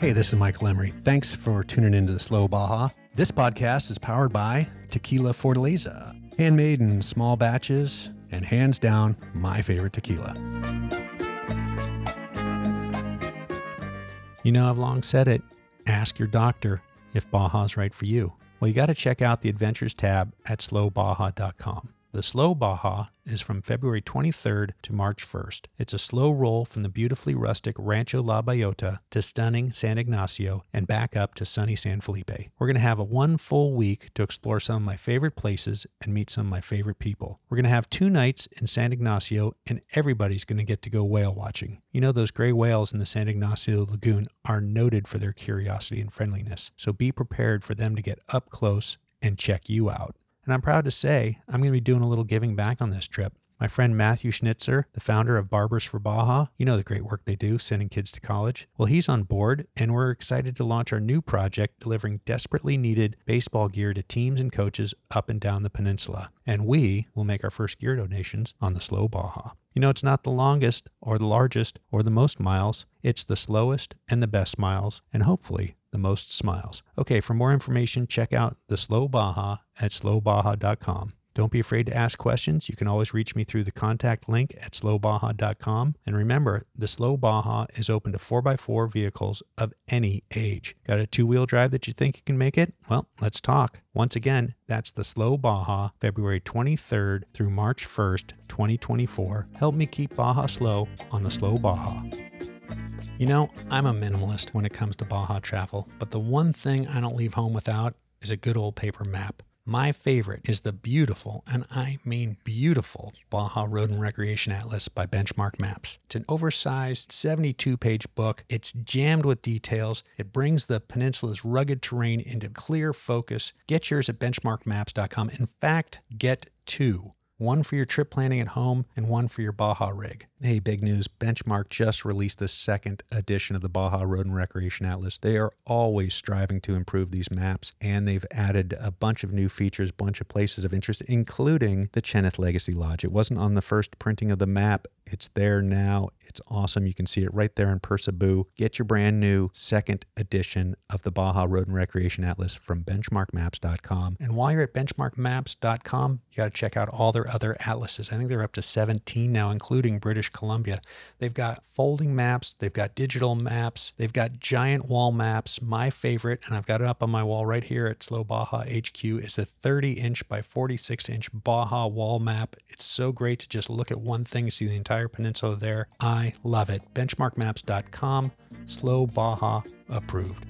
Hey, this is Michael Emery. Thanks for tuning into the Slow Baja. This podcast is powered by Tequila Fortaleza, handmade in small batches, and hands down, my favorite tequila. You know, I've long said it ask your doctor if Baja's right for you. Well, you got to check out the Adventures tab at slowbaja.com. The Slow Baja is from February 23rd to March 1st. It's a slow roll from the beautifully rustic Rancho La Bayota to stunning San Ignacio and back up to sunny San Felipe. We're going to have a one full week to explore some of my favorite places and meet some of my favorite people. We're going to have two nights in San Ignacio and everybody's going to get to go whale watching. You know, those gray whales in the San Ignacio Lagoon are noted for their curiosity and friendliness, so be prepared for them to get up close and check you out. And I'm proud to say I'm going to be doing a little giving back on this trip. My friend Matthew Schnitzer, the founder of Barbers for Baja, you know the great work they do sending kids to college. Well, he's on board, and we're excited to launch our new project delivering desperately needed baseball gear to teams and coaches up and down the peninsula. And we will make our first gear donations on the Slow Baja. You know, it's not the longest or the largest or the most miles, it's the slowest and the best miles, and hopefully the most smiles. Okay, for more information, check out the Slow Baja at slowbaja.com. Don't be afraid to ask questions. You can always reach me through the contact link at slowbaja.com. And remember, the Slow Baja is open to 4x4 vehicles of any age. Got a two wheel drive that you think you can make it? Well, let's talk. Once again, that's the Slow Baja, February 23rd through March 1st, 2024. Help me keep Baja slow on the Slow Baja. You know, I'm a minimalist when it comes to Baja travel, but the one thing I don't leave home without is a good old paper map. My favorite is the beautiful, and I mean beautiful, Baja Road and Recreation Atlas by Benchmark Maps. It's an oversized 72 page book. It's jammed with details. It brings the peninsula's rugged terrain into clear focus. Get yours at benchmarkmaps.com. In fact, get two one for your trip planning at home and one for your Baja rig. Hey, big news Benchmark just released the second edition of the Baja Road and Recreation Atlas. They are always striving to improve these maps, and they've added a bunch of new features, bunch of places of interest, including the Cheneth Legacy Lodge. It wasn't on the first printing of the map. It's there now. It's awesome. You can see it right there in Percebu. Get your brand new second edition of the Baja Road and Recreation Atlas from benchmarkmaps.com. And while you're at benchmarkmaps.com, you got to check out all their other atlases. I think they're up to 17 now, including British Columbia. They've got folding maps, they've got digital maps, they've got giant wall maps. My favorite, and I've got it up on my wall right here at Slow Baja HQ, is the 30 inch by 46 inch Baja wall map. It's so great to just look at one thing, see the entire peninsula there. I love it. Benchmarkmaps.com, Slow Baja approved.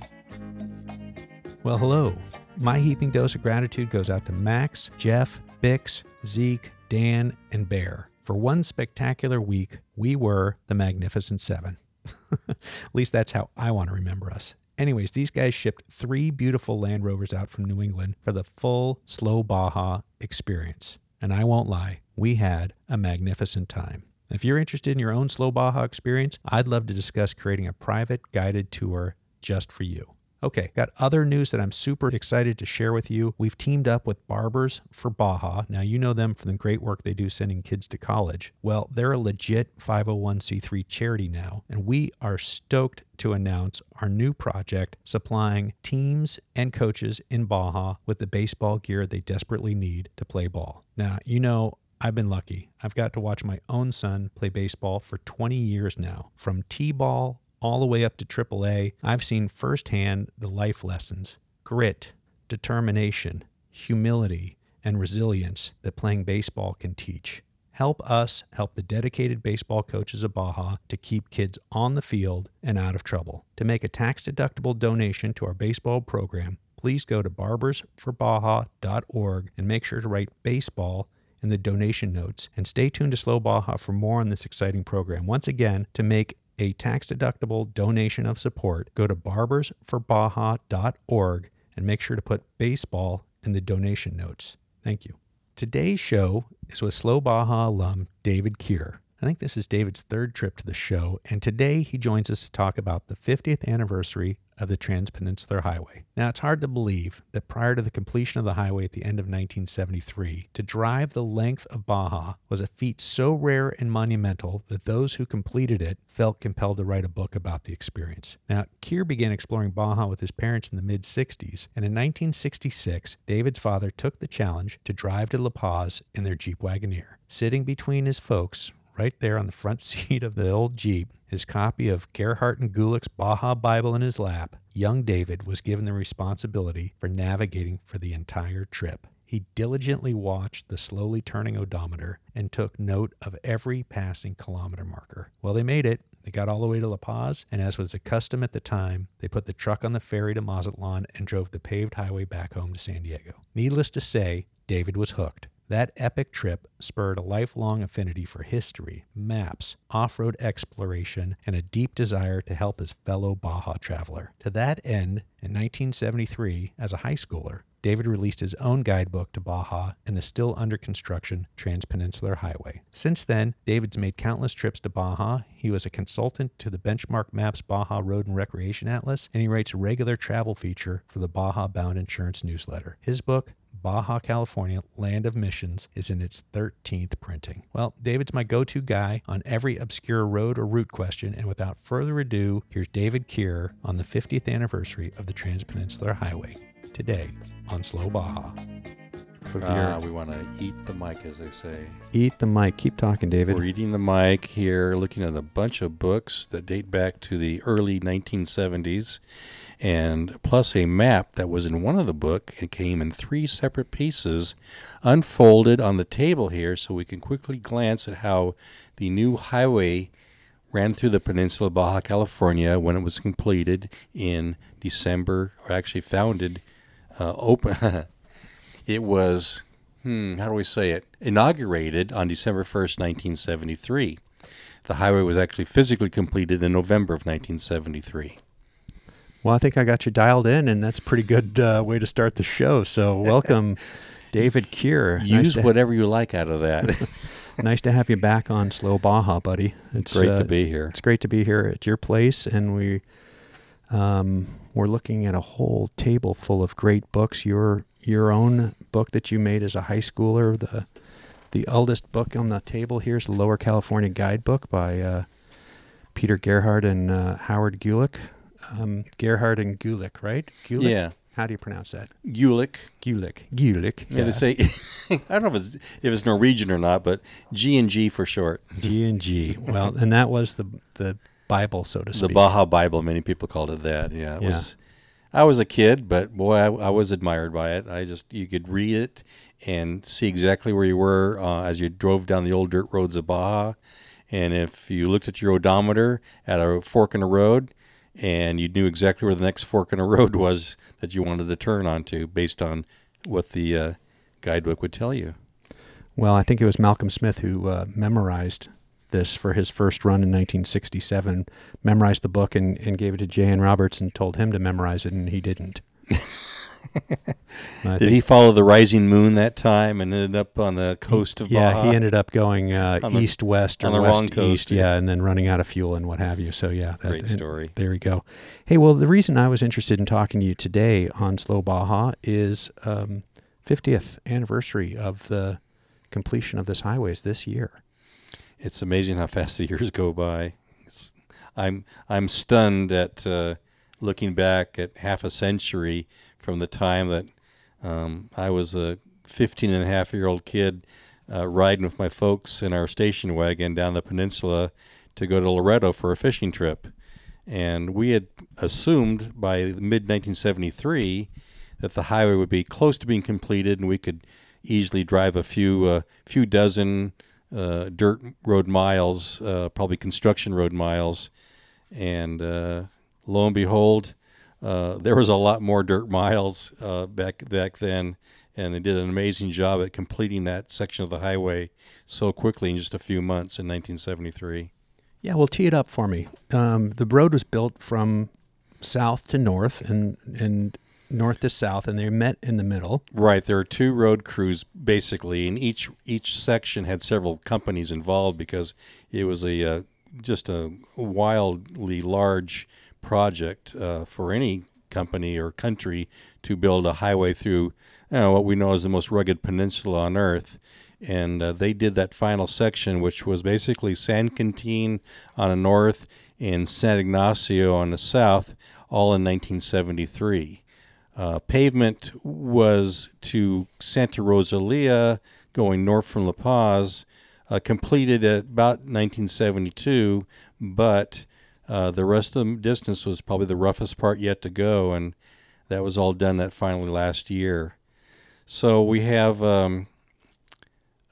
Well, hello. My heaping dose of gratitude goes out to Max, Jeff, Bix, Zeke, Dan, and Bear. For one spectacular week, we were the Magnificent Seven. At least that's how I want to remember us. Anyways, these guys shipped three beautiful Land Rovers out from New England for the full Slow Baja experience. And I won't lie, we had a magnificent time. If you're interested in your own Slow Baja experience, I'd love to discuss creating a private guided tour just for you. Okay, got other news that I'm super excited to share with you. We've teamed up with Barbers for Baja. Now, you know them for the great work they do sending kids to college. Well, they're a legit 501c3 charity now, and we are stoked to announce our new project supplying teams and coaches in Baja with the baseball gear they desperately need to play ball. Now, you know, I've been lucky. I've got to watch my own son play baseball for 20 years now, from T ball all the way up to AAA. I've seen firsthand the life lessons grit, determination, humility, and resilience that playing baseball can teach. Help us help the dedicated baseball coaches of Baja to keep kids on the field and out of trouble. To make a tax deductible donation to our baseball program, please go to barbersforbaja.org and make sure to write baseball in the donation notes. And stay tuned to Slow Baja for more on this exciting program. Once again, to make a tax deductible donation of support, go to barbersforbaja.org and make sure to put baseball in the donation notes. Thank you. Today's show is with Slow Baja alum David Kier. I think this is David's third trip to the show, and today he joins us to talk about the 50th anniversary of the Transpeninsular Highway. Now, it's hard to believe that prior to the completion of the highway at the end of 1973, to drive the length of Baja was a feat so rare and monumental that those who completed it felt compelled to write a book about the experience. Now, Kier began exploring Baja with his parents in the mid 60s, and in 1966, David's father took the challenge to drive to La Paz in their Jeep Wagoneer. Sitting between his folks right there on the front seat of the old Jeep, his copy of Gerhard and Gulick's Baja Bible in his lap, young David was given the responsibility for navigating for the entire trip. He diligently watched the slowly turning odometer and took note of every passing kilometer marker. Well, they made it. They got all the way to La Paz, and as was the custom at the time, they put the truck on the ferry to Mazatlan and drove the paved highway back home to San Diego. Needless to say, David was hooked. That epic trip spurred a lifelong affinity for history, maps, off road exploration, and a deep desire to help his fellow Baja traveler. To that end, in 1973, as a high schooler, David released his own guidebook to Baja and the still under construction Transpeninsular Highway. Since then, David's made countless trips to Baja. He was a consultant to the Benchmark Maps Baja Road and Recreation Atlas, and he writes a regular travel feature for the Baja Bound Insurance newsletter. His book, Baja California, Land of Missions, is in its 13th printing. Well, David's my go to guy on every obscure road or route question, and without further ado, here's David Kier on the 50th anniversary of the Transpeninsular Highway today on Slow Baja. Uh, we want to eat the mic, as they say. Eat the mic. Keep talking, David. We're eating the mic here, looking at a bunch of books that date back to the early 1970s and plus a map that was in one of the book. It came in three separate pieces, unfolded on the table here, so we can quickly glance at how the new highway ran through the peninsula of Baja California when it was completed in December, or actually founded, uh, open. it was, hmm, how do we say it? Inaugurated on December 1st, 1973. The highway was actually physically completed in November of 1973. Well, I think I got you dialed in, and that's a pretty good uh, way to start the show. So, welcome, David Kier. Use nice whatever you like out of that. nice to have you back on Slow Baja, buddy. It's great uh, to be here. It's great to be here at your place, and we um, we're looking at a whole table full of great books. Your your own book that you made as a high schooler, the the oldest book on the table here is the Lower California Guidebook by uh, Peter Gerhard and uh, Howard Gulick um, Gerhard and Gulick, right? Gulick? Yeah. How do you pronounce that? Gulick. Gulick. Gulick. Yeah. yeah. They say I don't know if it's if it's Norwegian or not, but G and G for short. G and G. Well, and that was the the Bible, so to speak. The Baja Bible. Many people called it that. Yeah. It yeah. was. I was a kid, but boy, I, I, was admired by it. I just you could read it and see exactly where you were uh, as you drove down the old dirt roads of Baja. And if you looked at your odometer at a fork in the road, and you knew exactly where the next fork in the road was that you wanted to turn onto based on what the uh, guidebook would tell you. Well, I think it was Malcolm Smith who uh, memorized this for his first run in 1967, memorized the book and, and gave it to J.N. Roberts and told him to memorize it, and he didn't. Did he follow the rising moon that time and ended up on the coast of yeah, Baja? Yeah, he ended up going uh, east west or west east, yeah, and then running out of fuel and what have you. So yeah, that, great story. There we go. Hey, well, the reason I was interested in talking to you today on Slow Baja is um, 50th anniversary of the completion of this highway is this year. It's amazing how fast the years go by. It's, I'm I'm stunned at uh, looking back at half a century from the time that um, I was a 15 and a half year old kid uh, riding with my folks in our station wagon down the peninsula to go to Loreto for a fishing trip. And we had assumed by mid 1973 that the highway would be close to being completed and we could easily drive a few uh, few dozen uh, dirt road miles, uh, probably construction road miles. And uh, lo and behold, uh, there was a lot more dirt miles uh, back back then, and they did an amazing job at completing that section of the highway so quickly in just a few months in 1973. Yeah, well, tee it up for me. Um, the road was built from south to north, and and north to south, and they met in the middle. Right. There are two road crews basically, and each each section had several companies involved because it was a uh, just a wildly large project uh, for any company or country to build a highway through you know, what we know as the most rugged peninsula on Earth. And uh, they did that final section, which was basically San Quintin on the north and San Ignacio on the south, all in 1973. Uh, pavement was to Santa Rosalia, going north from La Paz, uh, completed at about 1972, but uh, the rest of the distance was probably the roughest part yet to go, and that was all done that finally last year. So we have um,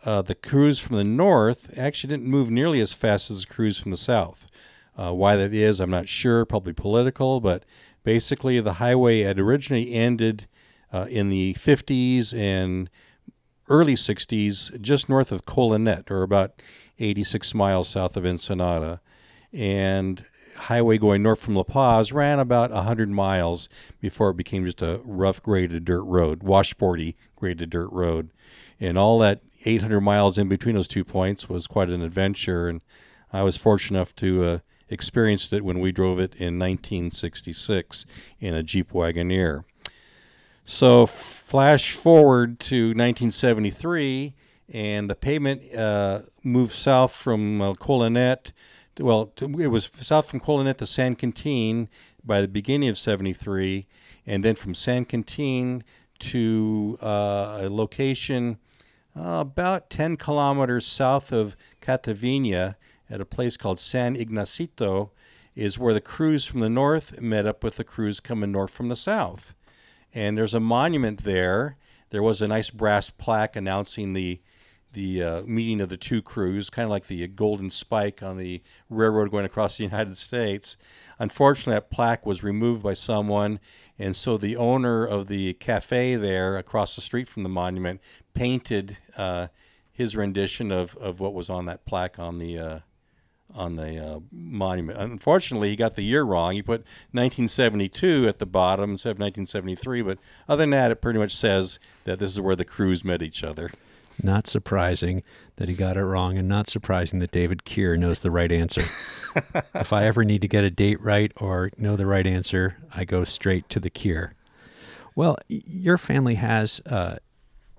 uh, the crews from the north actually didn't move nearly as fast as the crews from the south. Uh, why that is, I'm not sure, probably political, but basically the highway had originally ended uh, in the 50s and early 60s just north of Colonet, or about 86 miles south of Ensenada. And highway going north from La Paz ran about 100 miles before it became just a rough graded dirt road, washboardy graded dirt road. And all that 800 miles in between those two points was quite an adventure. And I was fortunate enough to uh, experience it when we drove it in 1966 in a Jeep Wagoneer. So, flash forward to 1973, and the pavement uh, moved south from uh, Colonet well, it was south from Colonet to San Quintin by the beginning of 73, and then from San Quintin to uh, a location uh, about 10 kilometers south of Catavina at a place called San Ignacito is where the crews from the north met up with the crews coming north from the south. And there's a monument there. There was a nice brass plaque announcing the the uh, meeting of the two crews, kind of like the golden spike on the railroad going across the United States. Unfortunately, that plaque was removed by someone, and so the owner of the cafe there across the street from the monument painted uh, his rendition of, of what was on that plaque on the uh, on the uh, monument. Unfortunately, he got the year wrong. He put 1972 at the bottom instead of 1973, but other than that, it pretty much says that this is where the crews met each other. Not surprising that he got it wrong, and not surprising that David Kier knows the right answer. if I ever need to get a date right or know the right answer, I go straight to the Kier. Well, your family has uh,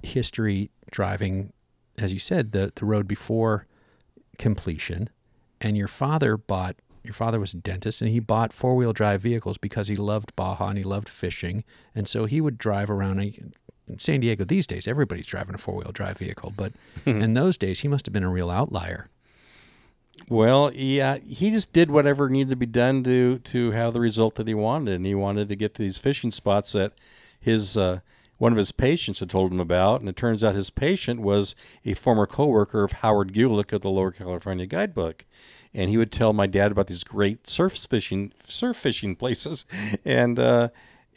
history driving, as you said, the, the road before completion, and your father bought. Your father was a dentist, and he bought four wheel drive vehicles because he loved Baja and he loved fishing, and so he would drive around in San Diego these days, everybody's driving a four wheel drive vehicle, but in those days, he must have been a real outlier. Well, yeah, he just did whatever needed to be done to to have the result that he wanted, and he wanted to get to these fishing spots that his uh, one of his patients had told him about, and it turns out his patient was a former coworker of Howard Gulick of the Lower California Guidebook, and he would tell my dad about these great surf fishing surf fishing places, and uh,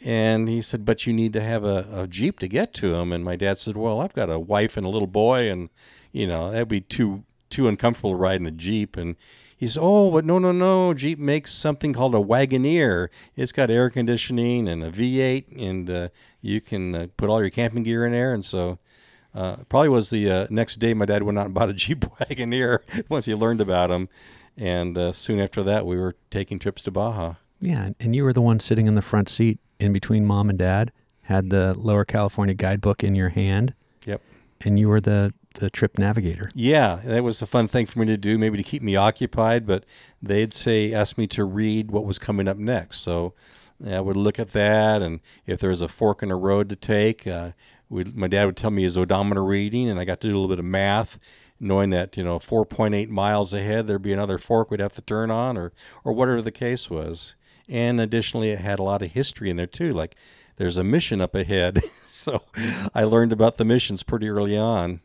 and he said, "But you need to have a, a jeep to get to him." And my dad said, "Well, I've got a wife and a little boy, and you know that'd be too too uncomfortable to ride in a jeep." And he said, "Oh, but no, no, no! Jeep makes something called a Wagoneer. It's got air conditioning and a V8, and uh, you can uh, put all your camping gear in there." And so, uh, probably was the uh, next day my dad went out and bought a Jeep Wagoneer once he learned about them, and uh, soon after that we were taking trips to Baja. Yeah, and you were the one sitting in the front seat in between mom and dad, had the Lower California guidebook in your hand. Yep. And you were the the trip navigator. Yeah, that was a fun thing for me to do, maybe to keep me occupied. But they'd say, ask me to read what was coming up next. So I would look at that, and if there was a fork in a road to take, uh, my dad would tell me his odometer reading, and I got to do a little bit of math, knowing that you know 4.8 miles ahead there'd be another fork we'd have to turn on, or or whatever the case was and additionally it had a lot of history in there too like there's a mission up ahead. So i learned about the missions pretty early on.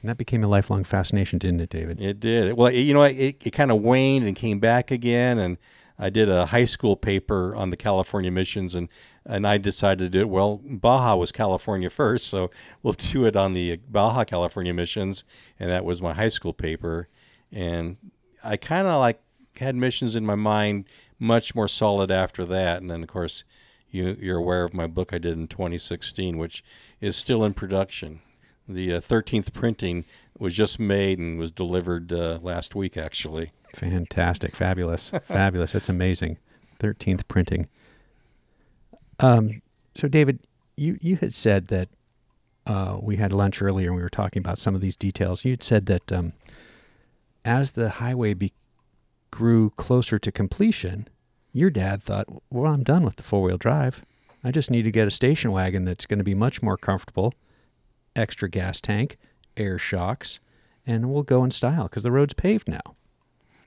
And that became a lifelong fascination didn't it david? It did. Well you know it, it kind of waned and came back again and i did a high school paper on the california missions and and i decided to do it. Well baja was california first so we'll do it on the baja california missions and that was my high school paper. And i kind of like had missions in my mind much more solid after that. And then, of course, you, you're aware of my book I did in 2016, which is still in production. The uh, 13th printing was just made and was delivered uh, last week, actually. Fantastic, fabulous, fabulous. That's amazing. 13th printing. Um, so, David, you, you had said that uh, we had lunch earlier and we were talking about some of these details. You'd said that um, as the highway be- grew closer to completion, your dad thought, well, I'm done with the four wheel drive. I just need to get a station wagon that's going to be much more comfortable, extra gas tank, air shocks, and we'll go in style because the road's paved now.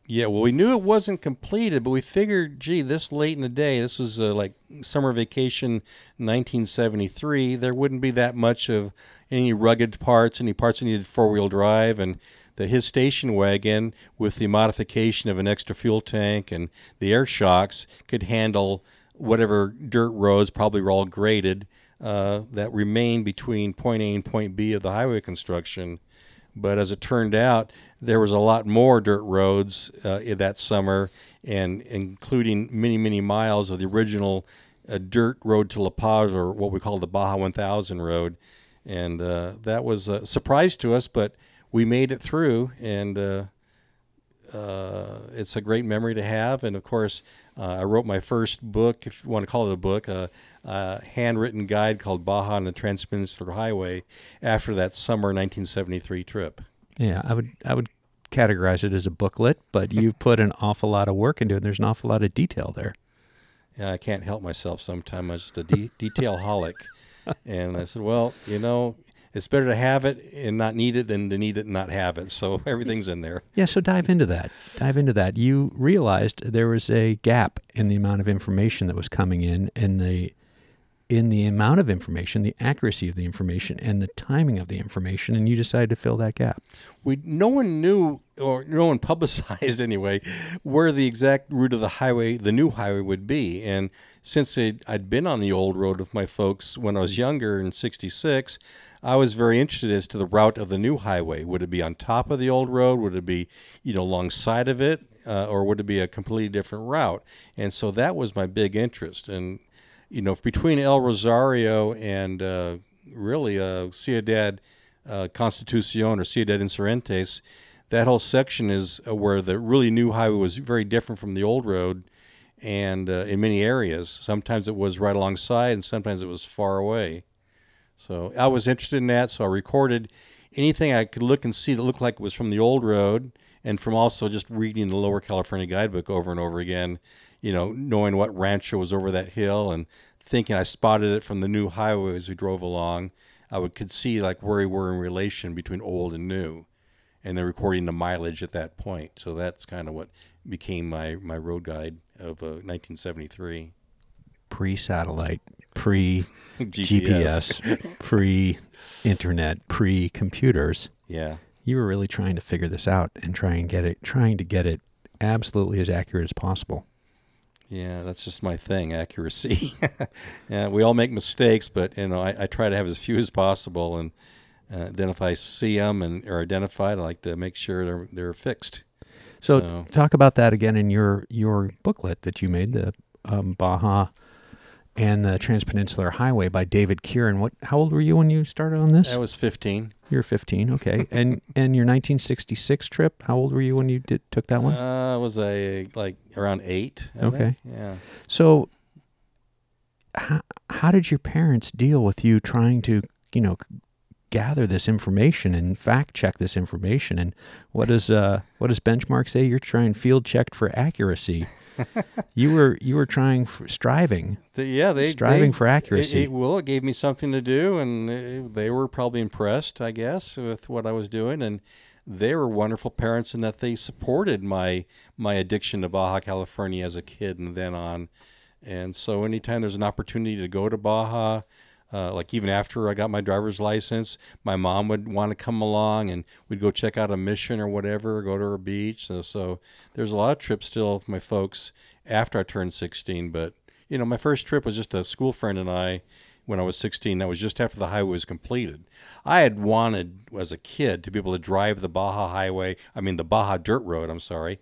Yeah, well, we knew it wasn't completed, but we figured, gee, this late in the day, this was uh, like summer vacation 1973, there wouldn't be that much of any rugged parts, any parts that needed four wheel drive. And that his station wagon, with the modification of an extra fuel tank and the air shocks, could handle whatever dirt roads, probably were all graded, uh, that remained between point A and point B of the highway construction. But as it turned out, there was a lot more dirt roads uh, that summer, and including many, many miles of the original uh, dirt road to La Paz, or what we call the Baja 1000 road. And uh, that was a surprise to us, but we made it through, and uh, uh, it's a great memory to have. And of course, uh, I wrote my first book, if you want to call it a book, a, a handwritten guide called Baja on the Transpeninsular Highway after that summer 1973 trip. Yeah, I would I would categorize it as a booklet, but you've put an awful lot of work into it. And there's an awful lot of detail there. Yeah, I can't help myself sometimes. I'm just a de- detail holic. And I said, well, you know, it's better to have it and not need it than to need it and not have it. So everything's in there. Yeah, so dive into that. Dive into that. You realized there was a gap in the amount of information that was coming in and the in the amount of information, the accuracy of the information, and the timing of the information, and you decided to fill that gap. We no one knew, or no one publicized anyway, where the exact route of the highway, the new highway, would be. And since it, I'd been on the old road with my folks when I was younger in '66, I was very interested as to the route of the new highway. Would it be on top of the old road? Would it be, you know, alongside of it? Uh, or would it be a completely different route? And so that was my big interest. And you know, between El Rosario and uh, really uh, Ciudad uh, Constitucion or Ciudad Insurgentes, that whole section is uh, where the really new highway was very different from the old road, and uh, in many areas, sometimes it was right alongside, and sometimes it was far away. So I was interested in that, so I recorded anything I could look and see that looked like it was from the old road, and from also just reading the Lower California Guidebook over and over again you know, knowing what rancho was over that hill and thinking I spotted it from the new highway as we drove along. I would could see like where we were in relation between old and new, and then recording the mileage at that point. So that's kind of what became my my road guide of uh, 1973. Pre-satellite, pre GPS, pre internet, pre computers. Yeah, you were really trying to figure this out and try and get it, trying to get it absolutely as accurate as possible. Yeah, that's just my thing, accuracy. yeah, we all make mistakes, but you know, I, I, try to have as few as possible, and uh, then if I see them and are identified, I like to make sure they're they're fixed. So, so talk about that again in your your booklet that you made, the um, Baja and the Transpeninsular Highway by David Kieran. What? How old were you when you started on this? I was 15. You're 15, okay. and and your 1966 trip, how old were you when you did took that one? Uh, was I like around eight? I okay. Think. Yeah. So, how how did your parents deal with you trying to you know gather this information and fact check this information. And what does uh, what does benchmark say? You're trying field checked for accuracy. you were you were trying for, striving. The, yeah, they striving they, for accuracy. It, it, well, it gave me something to do, and it, they were probably impressed, I guess, with what I was doing, and they were wonderful parents in that they supported my my addiction to Baja California as a kid and then on. And so anytime there's an opportunity to go to Baja, uh, like even after I got my driver's license, my mom would want to come along and we'd go check out a mission or whatever, go to a beach. So, so there's a lot of trips still with my folks after I turned 16. But, you know, my first trip was just a school friend and I when I was 16. That was just after the highway was completed. I had wanted as a kid to be able to drive the Baja Highway, I mean, the Baja Dirt Road, I'm sorry,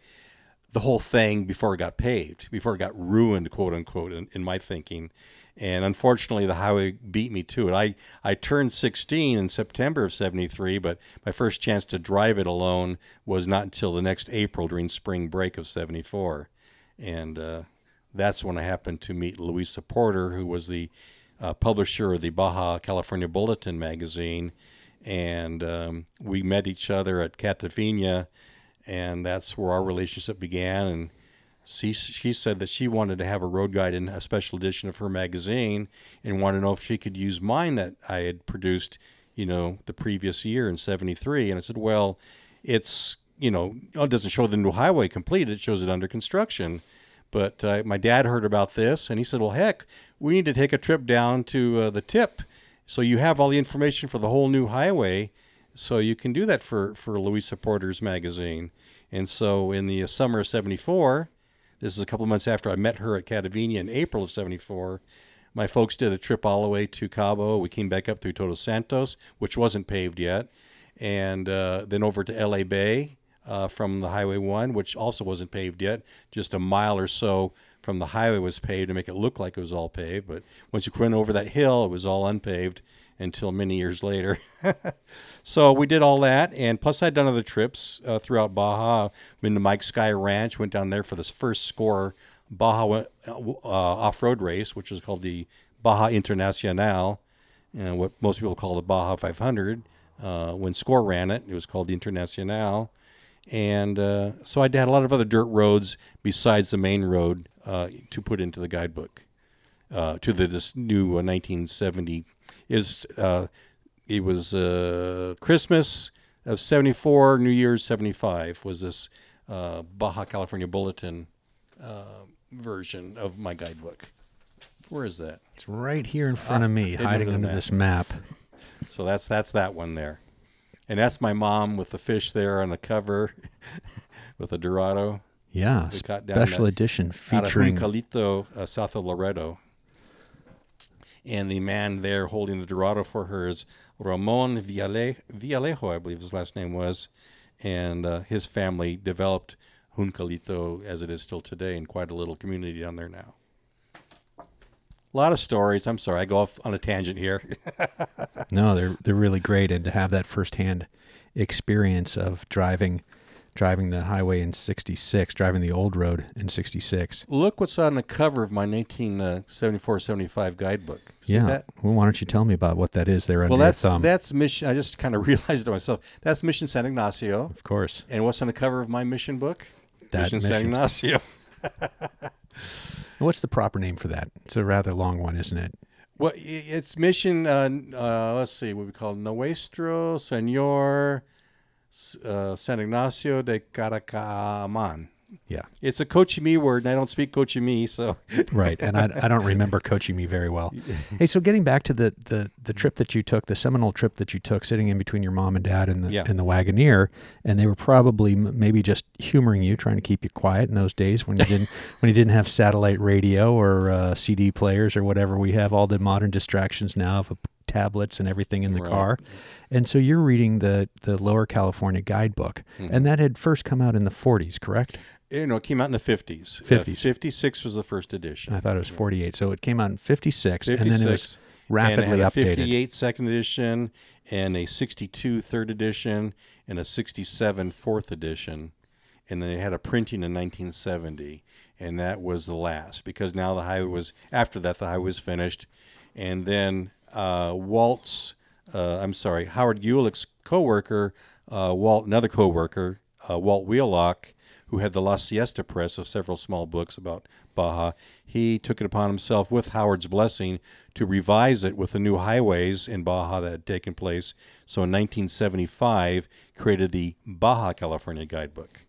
the whole thing before it got paved, before it got ruined, quote unquote, in, in my thinking. And unfortunately, the highway beat me to it. I, I turned 16 in September of 73, but my first chance to drive it alone was not until the next April during spring break of 74. And uh, that's when I happened to meet Louisa Porter, who was the uh, publisher of the Baja California Bulletin magazine. And um, we met each other at Catavina, and that's where our relationship began. And she, she said that she wanted to have a road guide in a special edition of her magazine and wanted to know if she could use mine that I had produced, you know, the previous year in 73. And I said, well, it's, you know, it doesn't show the new highway complete, it shows it under construction. But uh, my dad heard about this and he said, well, heck, we need to take a trip down to uh, the tip. So you have all the information for the whole new highway. So you can do that for, for Louisa Porter's magazine. And so in the summer of 74, this is a couple months after I met her at Catavina in April of 74. My folks did a trip all the way to Cabo. We came back up through Todos Santos, which wasn't paved yet, and uh, then over to LA Bay uh, from the Highway 1, which also wasn't paved yet. Just a mile or so from the highway was paved to make it look like it was all paved. But once you went over that hill, it was all unpaved until many years later. so we did all that, and plus I'd done other trips uh, throughout Baja. Been to Mike's Sky Ranch, went down there for this first score Baja uh, off-road race, which was called the Baja Internacional, and what most people call the Baja 500. Uh, when Score ran it, it was called the Internacional. And uh, so I had a lot of other dirt roads besides the main road uh, to put into the guidebook. Uh, to the this new 1970 is uh, it was uh, Christmas of 74, New Year's 75 was this uh, Baja California Bulletin uh, version of my guidebook. Where is that? It's right here in front of me, hiding under this map. So that's that's that one there. And that's my mom with the fish there on the cover with a Dorado. Yeah, We caught down special edition featuring. Juncalito, uh, south of Loreto. And the man there holding the Dorado for her is Ramon Villale- Villalejo, I believe his last name was. And uh, his family developed Juncalito as it is still today in quite a little community down there now. A lot of stories. I'm sorry, I go off on a tangent here. No, they're they're really great, and to have that firsthand experience of driving driving the highway in '66, driving the old road in '66. Look what's on the cover of my 1974 75 guidebook. See Yeah. that? Well, why don't you tell me about what that is there under Well, your that's thumb? that's mission. I just kind of realized it myself. That's Mission San Ignacio. of course. And what's on the cover of my mission book? That mission, San. Ignacio. What's the proper name for that? It's a rather long one, isn't it? Well, it's mission. Uh, uh, let's see what we call it. Nuestro Señor uh, San Ignacio de Kadakaamán. Yeah. It's a Cochimi word, and I don't speak Cochimi, so Right, and I, I don't remember coaching me very well. Hey, so getting back to the, the the trip that you took, the seminal trip that you took, sitting in between your mom and dad and the Yeah. and the Wagoneer, and they were probably m- maybe just humoring you, trying to keep you quiet in those days when you didn't when you didn't have satellite radio or uh, CD players or whatever we have, all the modern distractions now of uh, tablets and everything in the Right. car. And so you're reading the the Lower California Guidebook, Mm-hmm. and that had first come out in the 40s, correct? you know, it came out in the fifties. 50s. Fifty six was the first edition. I thought it was 48. So it came out in 56, and then it was 56. rapidly and it had updated. a 58 second edition and a 62 third edition and a 67 fourth edition and then it had a printing in 1970 and that was the last because now the highway was after that the highway was finished and then uh, Walt's uh, I'm sorry Howard Gulick's co-worker uh, Walt another co-worker uh, Walt Wheelock who had the La Siesta Press of several small books about Baja, he took it upon himself, with Howard's blessing, to revise it with the new highways in Baja that had taken place. So in 1975, created the Baja California Guidebook.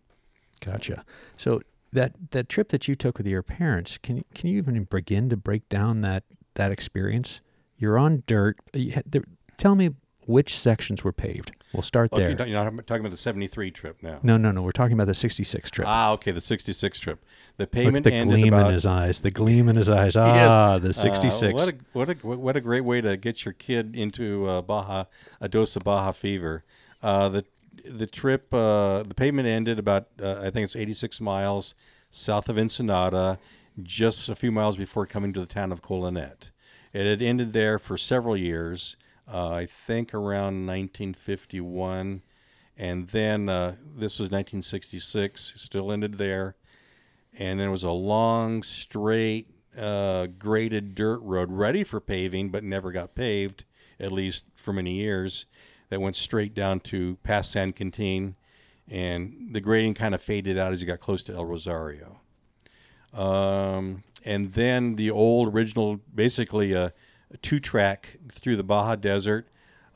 Gotcha. So that that trip that you took with your parents, can can you even begin to break down that that experience? You're on dirt. There, tell me which sections were paved. We'll start Okay, there. you're not talking about the 73 trip now. No, no, no. We're talking about the '66 trip. Ah, okay, the 66 trip. The Look at payment the ended gleam about in his eyes. The gleam in his eyes. Yes. Ah, the Uh, '66. what a what a what a great way to get your kid into uh, Baja a dose of Baja fever. Uh, the the trip, uh, the pavement ended about uh, I think it's 86 miles south of Ensenada, just a few miles before coming to the town of Colonet. It had ended there for several years. Uh, I think around 1951, and then uh, this was 1966. Still ended there, and it was a long, straight, uh, graded dirt road ready for paving, but never got paved, at least for many years. That went straight down to past San Quintin, and the grading kind of faded out as you got close to El Rosario. Um, and then the old original, basically a, two track through the Baja Desert,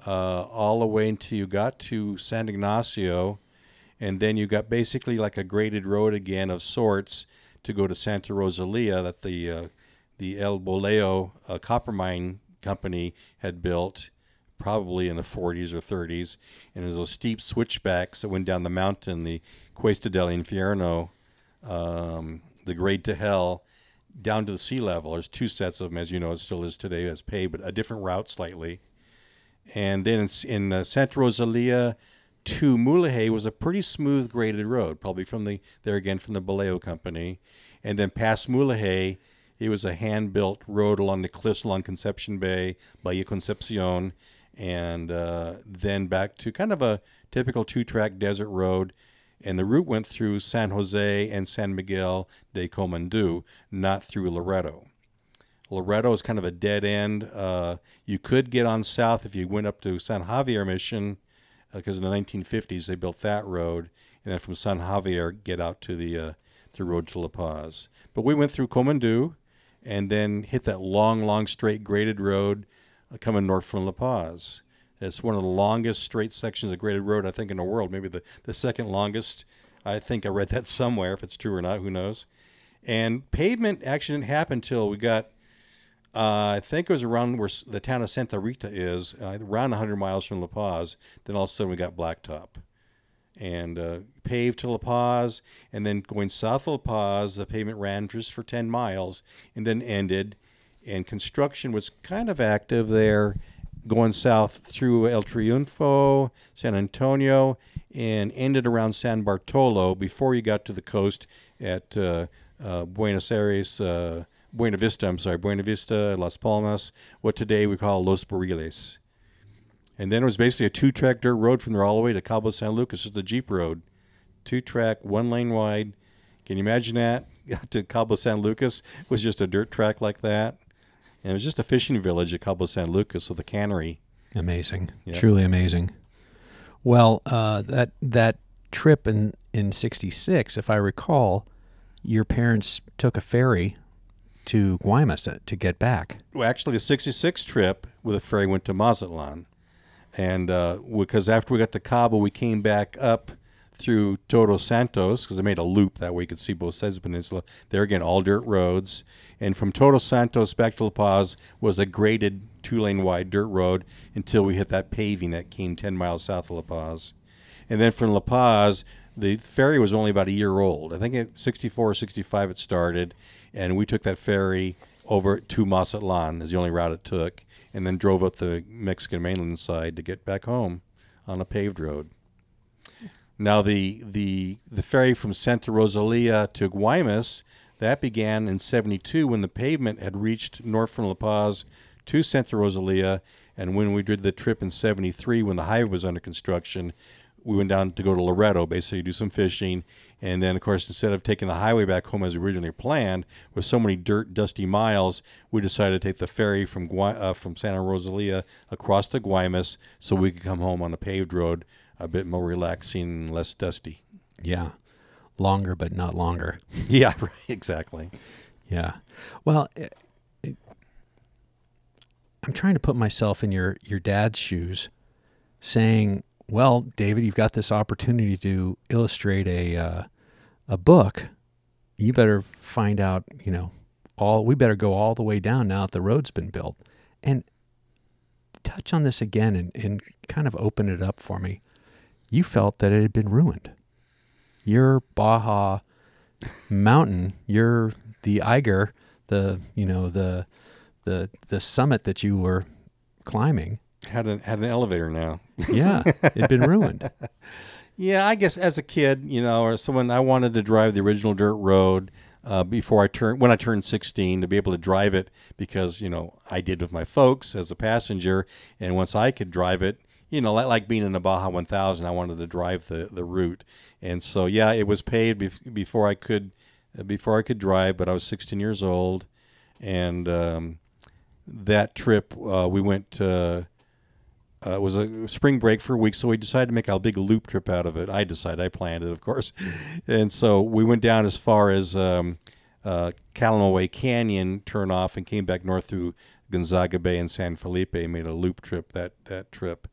uh, all the way until you got to San Ignacio, and then you got basically like a graded road again of sorts to go to Santa Rosalia that the uh, the El Boleo uh, copper mine company had built probably in the 40s or 30s, and there's those steep switchbacks that went down the mountain, the Cuesta del Infierno, um, the grade to hell, down to the sea level. There's two sets of them, as you know, it still is today as pay, but a different route slightly. And then in, in uh, Santa Rosalia to Mulegé was a pretty smooth graded road, probably from the there again from the Boleo company, and then past Mulegé. It was a hand-built road along the cliffs along Conception Bay, Bahia Concepcion, and uh, then back to kind of a typical two-track desert road and the route went through San Jose and San Miguel de Comandú, not through Loreto. Loreto is kind of a dead end. Uh, you could get on south if you went up to San Javier Mission, because uh, in the 1950s they built that road, and then from San Javier get out to the uh, the road to La Paz. But we went through Comandú, and then hit that long, long straight graded road uh, coming north from La Paz. It's one of the longest straight sections of graded road I think in the world, maybe the, the second longest. I think I read that somewhere. If it's true or not, who knows? And pavement actually didn't happen until we got, uh, I think it was around where the town of Santa Rita is, uh, around 100 miles from La Paz. Then all of a sudden we got blacktop. And uh, paved to La Paz, and then going south of La Paz, the pavement ran just for 10 miles and then ended. And construction was kind of active there going south through El Triunfo, San Antonio, and ended around San Bartolo before you got to the coast at uh, uh, Buenos Aires, uh, Buena Vista, I'm sorry, Buena Vista, Las Palmas, what today we call Los Barriles. And then it was basically a two track dirt road from there all the way to Cabo San Lucas, just a Jeep road. Two track, one lane wide. Can you imagine that? Got to Cabo San Lucas was just a dirt track like that. And it was just a fishing village at Cabo San Lucas with a cannery. Amazing, yep. truly amazing. Well, uh, that that trip in in '66, if I recall, your parents took a ferry to Guaymas to get back. Well, actually, the '66 trip with a ferry went to Mazatlan, and uh, because after we got to Cabo, we came back up through Todos Santos because they made a loop that way you could see both sides of the peninsula. There again, all dirt roads. And from Todos Santos back to La Paz was a graded two lane wide dirt road until we hit that paving that came 10 miles south of La Paz. And then from La Paz, the ferry was only about a year old. I think at 64 or 65 it started. And we took that ferry over to Mazatlan as the only route it took, and then drove up the Mexican mainland side to get back home on a paved road. Now the the the ferry from Santa Rosalia to Guaymas that began in 72 when the pavement had reached north from La Paz to Santa Rosalia. And when we did the trip in 73 when the highway was under construction we went down to go to Loreto, basically do some fishing. And then of course instead of taking the highway back home as originally planned with so many dirt dusty miles we decided to take the ferry from Gui- uh, from Santa Rosalia across to Guaymas so we could come home on a paved road a bit more relaxing, less dusty. Yeah. Longer, but not longer. yeah, right, exactly. Yeah. Well, it, it, I'm trying to put myself in your, your dad's shoes, saying, well, David, you've got this opportunity to illustrate a, uh, a book. You better find out, you know, all, we better go all the way down now that the road's been built. And touch on this again and, and kind of open it up for me you felt that it had been ruined. Your Baja mountain, your the Eiger, the you know the the the summit that you were climbing had an had an elevator now. Yeah, it'd been ruined. Yeah, I guess as a kid, you know, or someone, I wanted to drive the original dirt road uh, before I turned when I turned 16 to be able to drive it because you know I did with my folks as a passenger, and once I could drive it, you know, like, like being in the Baja 1000, I wanted to drive the the route, and so yeah, it was paved bef- before I could before I could drive, but I was 16 years old, and um, that trip uh, we went uh, it was a spring break for a week, so we decided to make a big loop trip out of it. I decided, I planned it, of course, and so we went down as far as um, uh, Canyon, turn off, and came back north through Gonzaga Bay and San Felipe. Made a loop trip that that trip.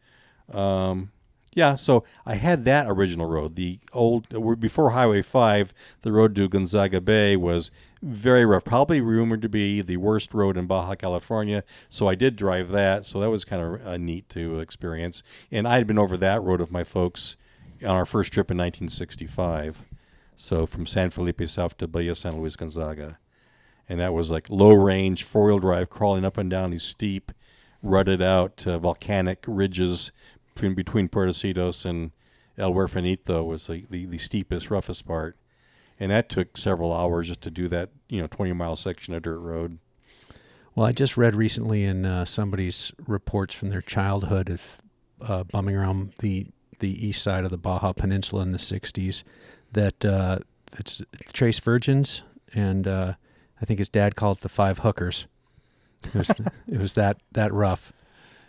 Um, yeah, so I had that original road. The old before Highway Five, the road to Gonzaga Bay was very rough. Probably rumored to be the worst road in Baja California. So I did drive that. So that was kind of uh, neat to experience. And I had been over that road with my folks on our first trip in 1965. So from San Felipe South to Bahia San Luis Gonzaga, and that was like low range four wheel drive, crawling up and down these steep, rutted out uh, volcanic ridges between, between Puertecitos and El Huerfanito was the, the, the steepest, roughest part. And that took several hours just to do that, you know, 20 mile section of dirt road. Well, I just read recently in uh, somebody's reports from their childhood of uh, bumming around the the east side of the Baja Peninsula in the '60s that uh, it's, it's Tres Virgenes, and uh, I think his dad called it the Five Hookers. It was, it was that that rough.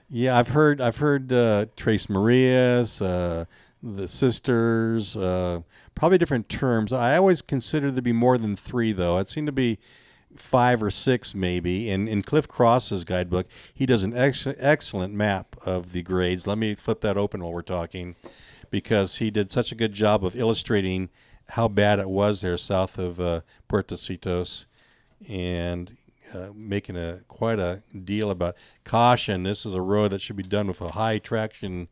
Yeah, I've heard I've heard uh, Tres Marias, uh, the sisters, uh, probably different terms. I always consider there to be more than three, though. It seemed to be five or six, maybe. And in Cliff Cross's guidebook, he does an ex- excellent map of the grades. Let me flip that open while we're talking, because he did such a good job of illustrating how bad it was there south of uh, Puertecitos. And uh, making a quite a deal about caution. This is a road that should be done with a high traction.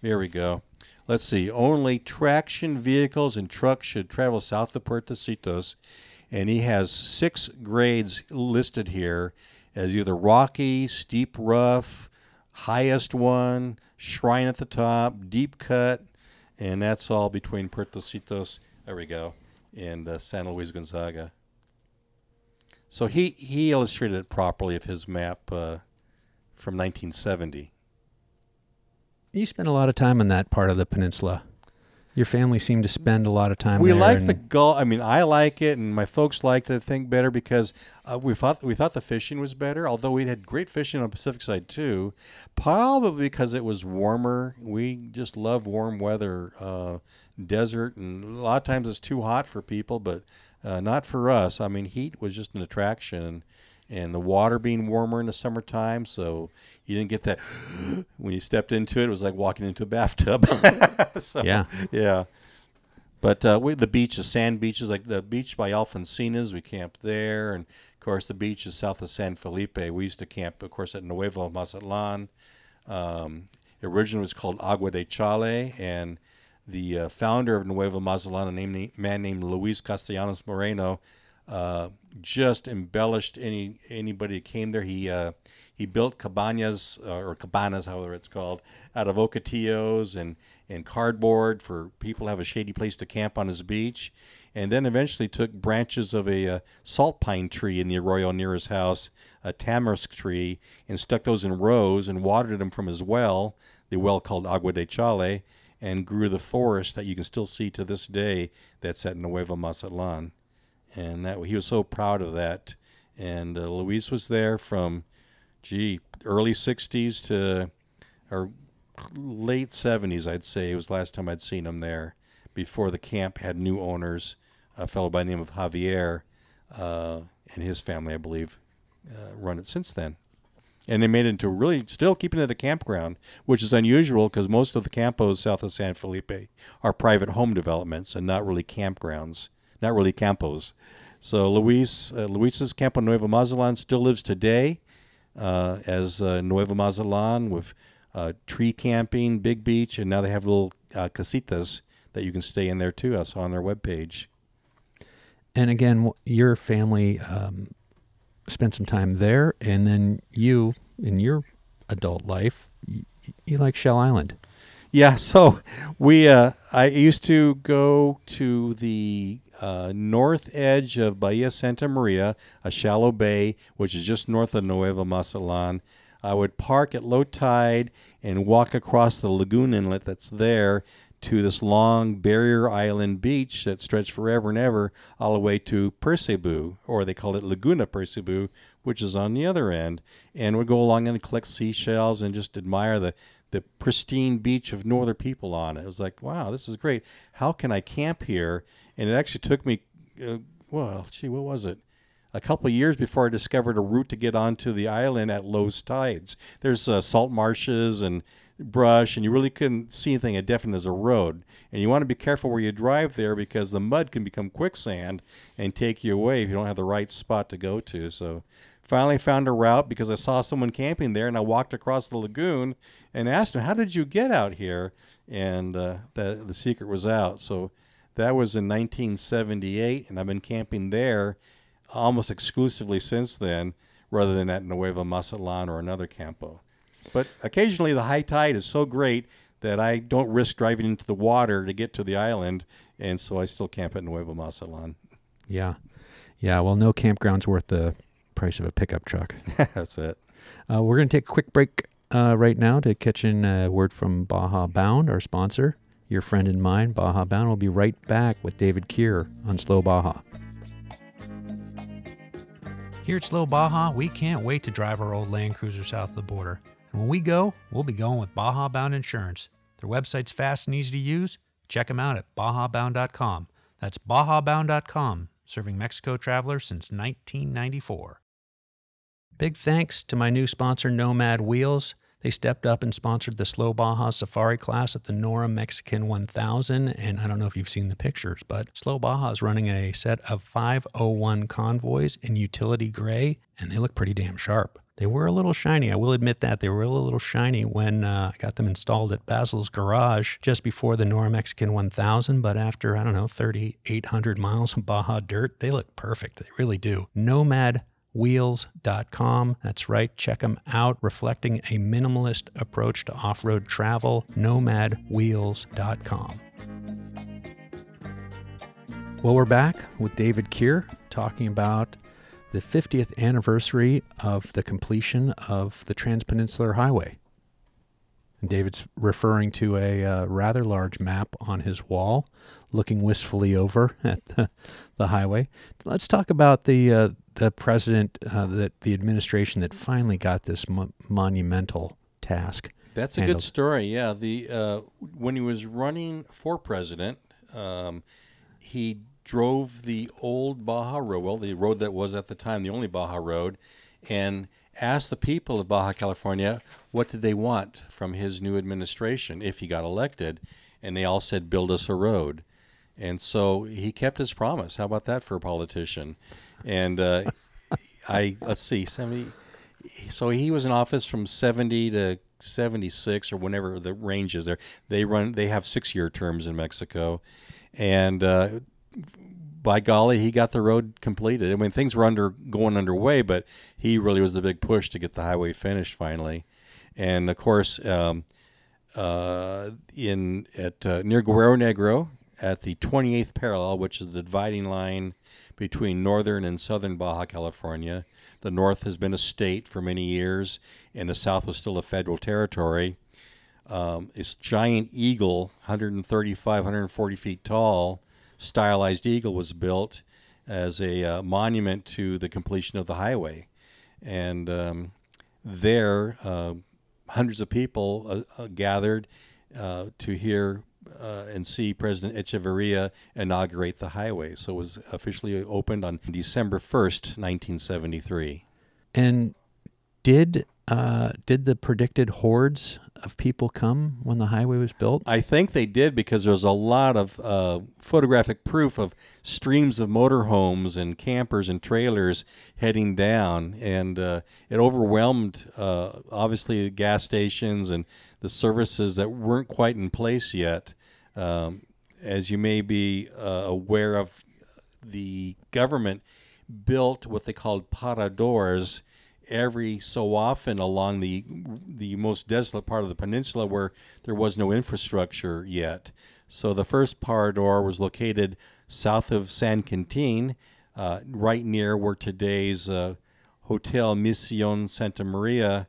There we go. Let's see. Only traction vehicles and trucks should travel south of Puertecitos, and he has six grades listed here as either rocky, steep, rough, highest one, shrine at the top, deep cut, and that's all between Puertecitos. There we go, and uh, San Luis Gonzaga. So he, he illustrated it properly of his map uh, from 1970. You spent a lot of time in that part of the peninsula. Your family seemed to spend a lot of time we like the Gulf. I mean, I like it, and my folks liked it. I think better because uh, we thought we thought the fishing was better. Although we had great fishing on the Pacific side too, probably because it was warmer. We just love warm weather, uh, desert, and a lot of times it's too hot for people, but uh, not for us. I mean, heat was just an attraction, and, and the water being warmer in the summertime, so you didn't get that when you stepped into it. It was like walking into a bathtub. so, Yeah. yeah. But uh, we, the beach, the sand beaches, like the beach by Alfonsinas, we camped there, and of course the beach is south of San Felipe. We used to camp, of course, at Nuevo Mazatlan. Um, originally, it was called Agua de Chale, and the uh, founder of Nuevo Mazatlan, a man named Luis Castellanos Moreno, uh, just embellished any anybody that came there. He uh, he built cabanas uh, or cabanas, however it's called, out of ocotillos and and cardboard for people to have a shady place to camp on his beach, and then eventually took branches of a uh, salt pine tree in the arroyo near his house, a tamarisk tree, and stuck those in rows and watered them from his well, the well called Agua de Chale, and grew the forest that you can still see to this day that's at Nuevo Mazatlan. And that he was so proud of that. And uh, Luis was there from, gee, early 60s to, or late 70s, I'd say. It was last time I'd seen him there before the camp had new owners, a fellow by the name of Javier uh, and his family, I believe, uh, run it since then and they made it into really still keeping it a campground, which is unusual because most of the campos south of San Felipe are private home developments and not really campgrounds, not really campos. So Luis uh, Luis's Campo Nuevo Mazatlan still lives today uh, as uh, Nuevo Mazatlan with uh, tree camping, big beach, and now they have little uh, casitas that you can stay in there too. I saw on their webpage. And again, your family um, spent some time there, and then you, in your adult life, you, you like Shell Island. Yeah, so we uh, I used to go to the uh, north edge of Bahia Santa Maria, a shallow bay, which is just north of Nueva Mazatlan. I would park at low tide and walk across the lagoon inlet that's there to this long barrier island beach that stretched forever and ever all the way to Percebu, or they call it Laguna Percebu, which is on the other end. And would go along and collect seashells and just admire the, the pristine beach of northern people on it. It was like, wow, this is great. How can I camp here? And it actually took me, uh, well, gee, what was it? a couple years before I discovered a route to get onto the island at low tides. There's uh, salt marshes and brush, and you really couldn't see anything as definite as a road. And you want to be careful where you drive there because the mud can become quicksand and take you away if you don't have the right spot to go to. So finally found a route because I saw someone camping there, and I walked across the lagoon and asked him, "How did you get out here?" And uh, the the secret was out. So that was in 1978, and I've been camping there almost exclusively since then, rather than at Nueva Mazatlan or another campo. But occasionally the high tide is so great that I don't risk driving into the water to get to the island, and so I still camp at Nuevo Mazatlan. Yeah, yeah. Well, no campground's worth the price of a pickup truck. That's it. Uh, we're going to take a quick break uh, right now to catch in a word from Baja Bound, our sponsor, your friend and mine, Baja Bound. We'll be right back with David Kier on Slow Baja. Here at Slow Baja, we can't wait to drive our old Land Cruiser south of the border. And when we go, we'll be going with Baja Bound Insurance. Their website's fast and easy to use. Check them out at bajabound.com. That's bajabound.com, serving Mexico travelers since 1994. Big thanks to my new sponsor, Nomad Wheels. They stepped up and sponsored the Slow Baja Safari class at the NORRA Mexican 1000. And I don't know if you've seen the pictures, but Slow Baja is running a set of 501 convoys in utility gray, and they look pretty damn sharp. They were a little shiny. I will admit that. They were a little shiny when uh, I got them installed at Basil's garage just before the NORRA Mexican 1000. But after, I don't know, 3,800 miles of Baja dirt, they look perfect. They really do. Nomad wheels.com. That's right, check them out. Reflecting a minimalist approach to off road travel, nomadwheels.com. Well, we're back with David Kier talking about the 50th anniversary of the completion of the Transpeninsular Highway. And David's referring to a uh, rather large map on his wall, looking wistfully over at the, the highway. Let's talk about the uh, the president, uh, the, the administration that finally got this mo- monumental task. That's a good story. Yeah, the uh, when he was running for president, um, he drove the old Baja Road, well, the road that was at the time the only Baja Road, and asked the people of Baja California what did they want from his new administration if he got elected, and they all said, "Build us a road." And so he kept his promise. How about that for a politician? And uh, I let's see, seventy. So he was in office from seventy to seventy six or whenever the range is there. They run. They have six year terms in Mexico, and uh, by golly, he got the road completed. I mean, things were under going underway, but he really was the big push to get the highway finished finally. And of course, um, uh, in at uh, near Guerrero Negro, at the 28th parallel, which is the dividing line between northern and southern Baja California. The north has been a state for many years, and the south was still a federal territory. Um, this giant eagle, 135, 140 feet tall, stylized eagle, was built as a uh, monument to the completion of the highway. And um, there, uh, hundreds of people uh, uh gathered uh, to hear uh, and see President Echeverria inaugurate the highway. So it was officially opened on December 1st, 1973. And did uh, did the predicted hordes of people come when the highway was built? I think they did because there was a lot of uh, photographic proof of streams of motorhomes and campers and trailers heading down, and uh, it overwhelmed uh, obviously the gas stations and the services that weren't quite in place yet. Um, as you may be uh, aware of, the government built what they called paradores every so often along the the most desolate part of the peninsula where there was no infrastructure yet. So the first parador was located south of San Quintin, uh, right near where today's uh, Hotel Mission Santa Maria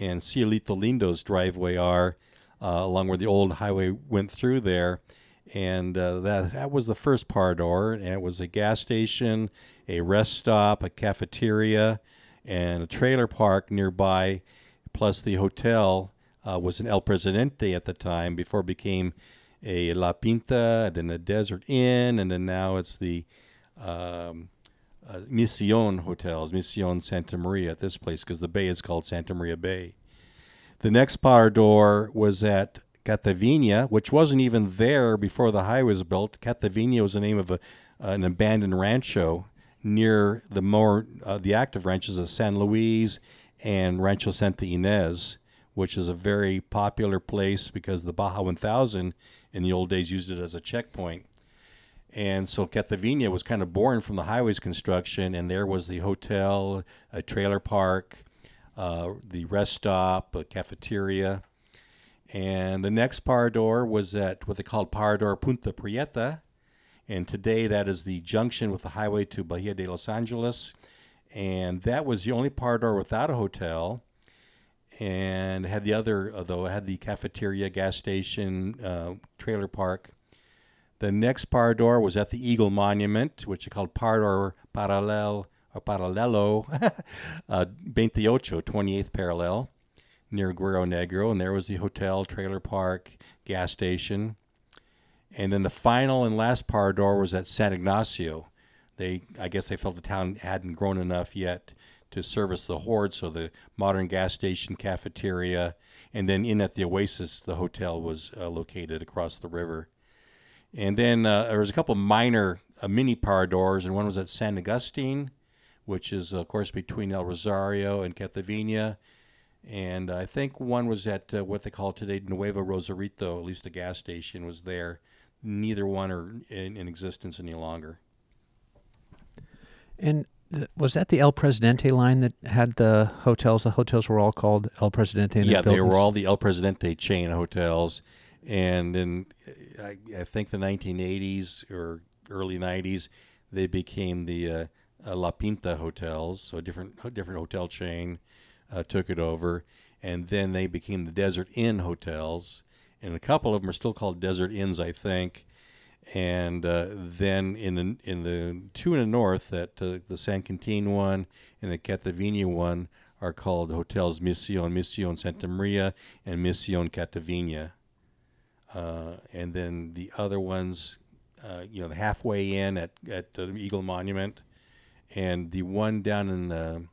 and Cielito Lindo's driveway are, along where the old highway went through there. And uh, that, that was the first Parador, and it was a gas station, a rest stop, a cafeteria, and a trailer park nearby, plus the hotel uh, was an El Presidente at the time before it became a La Pinta, and then a Desert Inn, and then now it's the um, uh, Mission hotels, Mission Santa Maria at this place because the bay is called Santa Maria Bay. The next Parador was at Catavina, which wasn't even there before the highway was built. Catavina was the name of a, an abandoned rancho near the more uh, the active ranches of San Luis and Rancho Santa Ynez, which is a very popular place because the Baja 1000 in the old days used it as a checkpoint. And so Catavina was kind of born from the highways construction, and there was the hotel, a trailer park, uh, the rest stop, a cafeteria. And the next Parador was at what they called Parador Punta Prieta. And today that is the junction with the highway to Bahia de Los Angeles. And that was the only Parador without a hotel. And had the other, though, had the cafeteria, gas station, uh, trailer park. The next Parador was at the Eagle Monument, which is called Parador Paralel or Paralelo uh, 28, 28th parallel near Guerrero Negro. And there was the hotel, trailer park, gas station. And then the final and last Parador was at San Ignacio. They, I guess, they felt the town hadn't grown enough yet to service the horde, so the modern gas station, cafeteria, and then in at the Oasis, the hotel was uh, located across the river. And then uh, there was a couple minor uh, mini Paradors, and one was at San Agustin, which is, of course, between El Rosario and Catavina. And I think one was at uh, what they call today Nuevo Rosarito, at least a gas station was there. Neither one are in, in existence any longer. And th- was that the El Presidente line that had the hotels? The hotels were all called El Presidente. yeah, they were all the El Presidente chain hotels. And in, I, I think, the 1980s or early 90s, they became the uh, uh, La Pinta hotels, so a different different hotel chain uh, took it over, and then they became the Desert Inn hotels, and a couple of them are still called Desert Inns, I think. And uh, then in the, in the two in the north, that the San Quintin one and the Catavina one are called hotels Mission, Mission Santa Maria, and Mission Catavina. Uh, and then the other ones, uh, you know, the halfway in at at the Eagle Monument, and the one down in the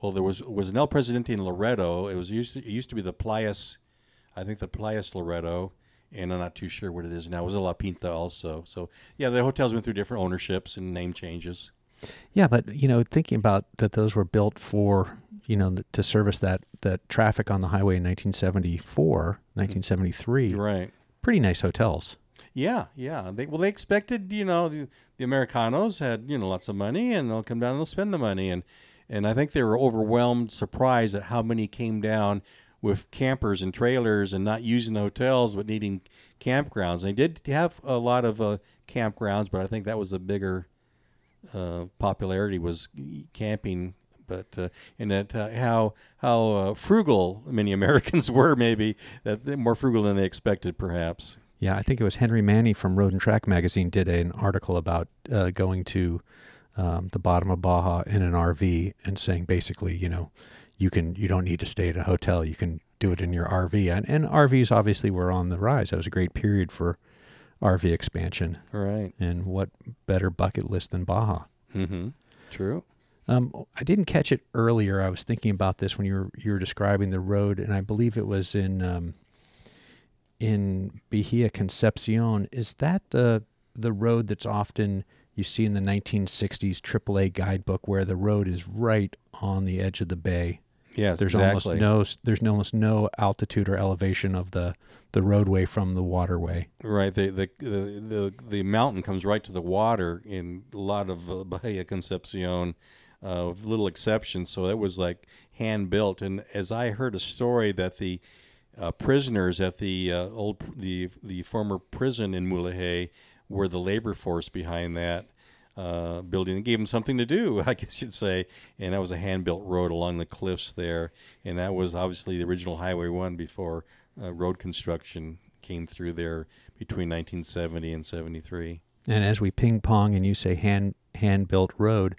well, there was was an El Presidente in Loreto. It was used to, it used to be the Playas, I think the Playas Loreto, and I'm not too sure what it is now. It was a La Pinta also. So yeah, the hotels went through different ownerships and name changes. Yeah, but you know, thinking about that, those were built for you know to service that that traffic on the highway in 1974, 1973. Right. Pretty nice hotels. Yeah, yeah. They, well, they expected, you know, the, the Americanos had, you know, lots of money, and they'll come down and they'll spend the money, and and I think they were overwhelmed, surprised at how many came down with campers and trailers and not using the hotels but needing campgrounds. They did have a lot of uh, campgrounds, but I think that was the bigger uh, popularity was camping. But uh, and that uh, how how uh, frugal many Americans were, maybe that more frugal than they expected, perhaps. Yeah, I think it was Henry Manney from Road and Track magazine did an article about uh, going to um, the bottom of Baja in an RV and saying basically, you know, you can you don't need to stay at a hotel. You can do it in your RV. And, and RVs obviously were on the rise. That was a great period for RV expansion. Right. And what better bucket list than Baja? Mm-hmm. True. Um, I didn't catch it earlier. I was thinking about this when you were you were describing the road, and I believe it was in um, in Bahia Concepcion. Is that the the road that's often you see in the 1960s AAA guidebook where the road is right on the edge of the bay? Yes, there's exactly. almost no there's almost no altitude or elevation of the the roadway from the waterway. Right. The the the the, the mountain comes right to the water in a lot of uh, Bahia Concepcion. uh, with little exceptions. So it was like hand built. And as I heard a story that the uh, prisoners at the uh, old the the former prison in Mulegé were the labor force behind that uh, building. It gave them something to do, I guess you'd say. And that was a hand built road along the cliffs there. And that was obviously the original Highway 1 before uh, road construction came through there between 1970 and 73. And as we ping pong and you say hand hand built road,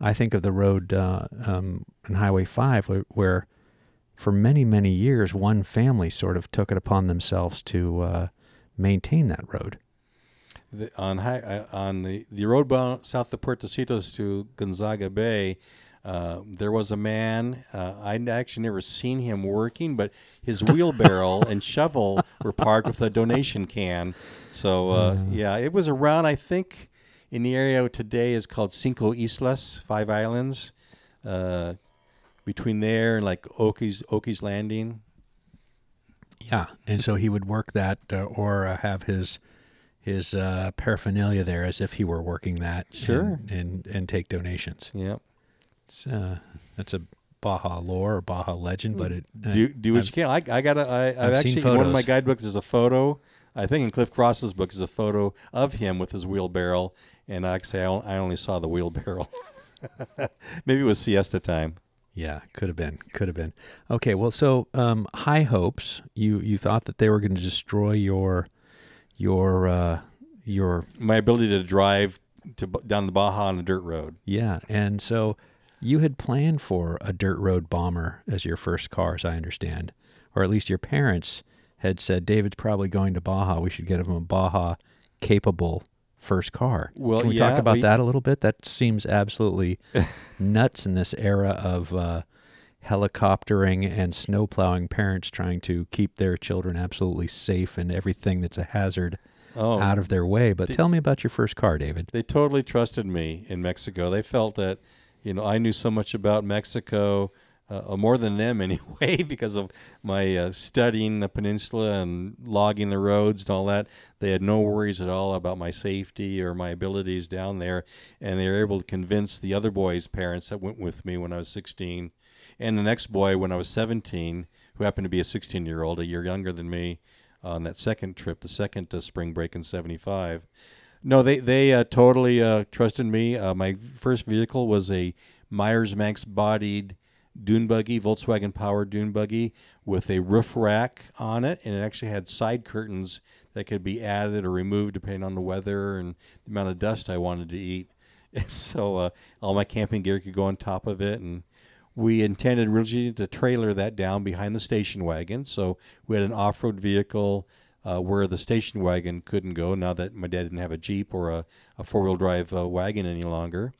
I think of the road uh, um, on Highway 5 where, where, for many, many years, one family sort of took it upon themselves to uh, maintain that road. The, on high, uh, on the, the road south of Puertecitos to Gonzaga Bay, uh, there was a man. Uh, I'd actually never seen him working, but his wheelbarrow and shovel were parked with a donation can. So uh, yeah, it was around. I think in the area today is called Cinco Islas, Five Islands, uh, between there and like Oki's Oki's Landing. Yeah, and so he would work that uh, or uh, have his his uh, paraphernalia there as if he were working that. Sure. And and, and take donations. Yep. It's uh, that's a Baja lore or Baja legend, but it do do what I've- you can. I, I got I, I've, I've seen actually in one of my guidebooks. There's a photo. I think in Cliff Cross's book is a photo of him with his wheelbarrow, and I say I I only saw the wheelbarrow. Maybe it was siesta time. Yeah, could have been, could have been. Okay, well, so um, high hopes. You you thought that they were going to destroy your your uh, your My ability to drive to down the Baja on a dirt road. yeah, and so you had planned for a dirt road bomber as your first car, as I understand, or at least your parents had said David's probably going to Baja. We should get him a Baja capable first car. Well, Can we yeah, talk about we- that a little bit? That seems absolutely nuts in this era of uh, helicoptering and snowplowing parents trying to keep their children absolutely safe and everything that's a hazard Oh, out of their way. But tell me about your first car, David. they totally trusted me in Mexico. They felt that, you know, I knew so much about Mexico, uh, more than them anyway, because of my uh, studying the peninsula and logging the roads and all that. They had no worries at all about my safety or my abilities down there, and they were able to convince the other boys' parents that went with me when I was 16, and the next boy when I was 17, who happened to be a 16-year-old, a year younger than me, on that second trip, the second uh, spring break in '75. No, they they uh, totally uh, trusted me. Uh, my first vehicle was a Myers Manx bodied dune buggy, Volkswagen powered dune buggy with a roof rack on it, and it actually had side curtains that could be added or removed depending on the weather and the amount of dust I wanted to eat. And so uh, all my camping gear could go on top of it, and we intended originally to trailer that down behind the station wagon. So we had an off-road vehicle uh, where the station wagon couldn't go. Now that my dad didn't have a Jeep or a, a four-wheel drive uh, wagon any longer.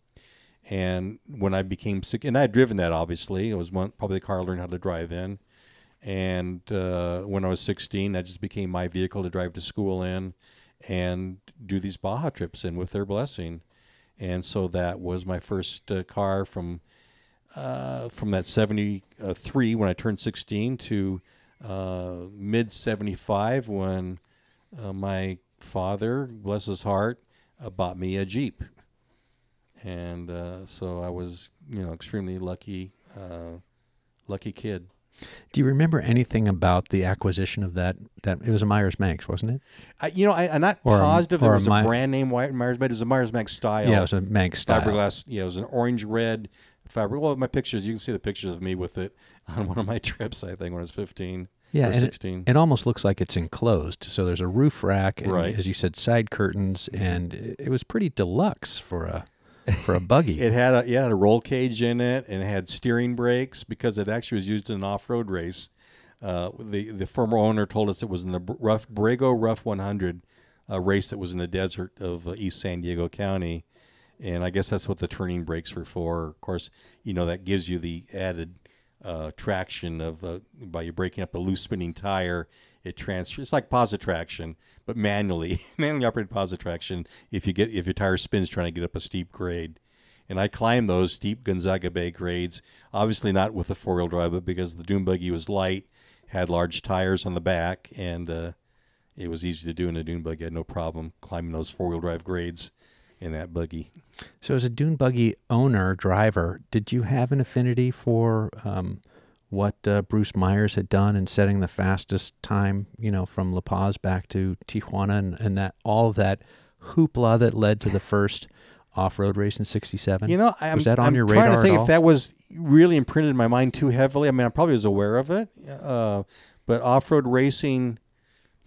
And when I became sick, and I had driven that obviously, it was one, probably the car I learned how to drive in. And uh, when I was 16, that just became my vehicle to drive to school in and do these Baja trips in with their blessing. And so that was my first uh, car from uh, from that 73 when I turned 16 to uh, mid 75 when uh, my father, bless his heart, uh, bought me a Jeep. And uh, so I was, you know, extremely lucky, uh, lucky kid. Do you remember anything about the acquisition of that? That it was a Myers Manx, wasn't it? I, you know, I, I'm not Or positive or it was a, Mi- brand name Wy- Myers, but it was a Myers Manx style. Yeah, it was a Manx style. fiberglass. Yeah, it was an orange red fiber. Well, my pictures, you can see the pictures of me with it on one of my trips. I think when I was 15 Yeah, or and it- It almost looks like it's enclosed. So there's a roof rack, and Right. as you said, side curtains, and it it was pretty deluxe for a for a buggy. It had a yeah, it had a roll cage in it, and it had steering brakes because it actually was used in an off-road race. Uh, the the former owner told us it was in the rough Borrego Rough 100 uh, race that was in the desert of uh, East San Diego County, and I guess that's what the turning brakes were for. Of course, you know that gives you the added uh, traction of uh, by you breaking up the loose spinning tire. It transfers. It's like positive traction, but manually, manually operated positive traction. If you get if your tire spins trying to get up a steep grade, and I climbed those steep Gonzaga Bay grades. Obviously not with the four wheel drive, but because the dune buggy was light, had large tires on the back, and uh, it was easy to do in a dune buggy. I had no problem climbing those four wheel drive grades. in that buggy. So, as a dune buggy owner driver, did you have an affinity for um, what uh, Bruce Myers had done in setting the fastest time, you know, from La Paz back to Tijuana, and, and that all of that hoopla that led to the first off-road race in '67? You know, I'm, was that on I'm your trying to think if that was really imprinted in my mind too heavily. I mean, I probably was aware of it, uh, but off-road racing,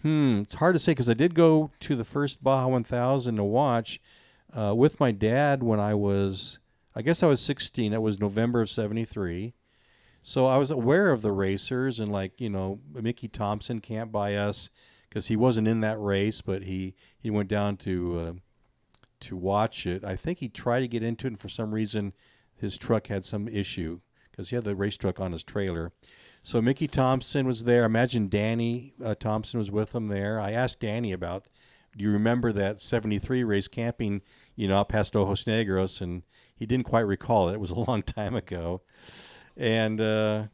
hmm, it's hard to say because I did go to the first Baja 1000 to watch uh, with my dad when I was, I guess I was 16. That was November of '73. So I was aware of the racers and like you know Mickey Thompson camped by us because he wasn't in that race, but he he went down to uh, to watch it. I think he tried to get into it, and for some reason his truck had some issue because he had the race truck on his trailer. So Mickey Thompson was there. Imagine Danny uh, Thompson was with him there. I asked Danny about, do you remember that '73 race camping, you know, past Ojos Negros, and he didn't quite recall it. It was a long time ago, and uh,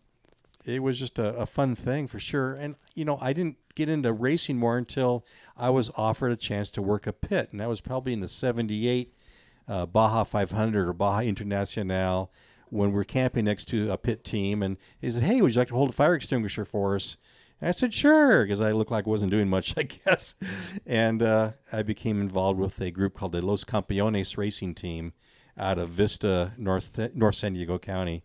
it was just a, a fun thing for sure. And you know, I didn't get into racing more until I was offered a chance to work a pit, and that was probably in the '78 uh, Baja 500 or Baja Internacional when we're camping next to a pit team. And he said, "Hey, would you like to hold a fire extinguisher for us?" And I said, "Sure," because I looked like I wasn't doing much, I guess. And uh, I became involved with a group called the Los Campeones Racing Team out of Vista, North North San Diego County.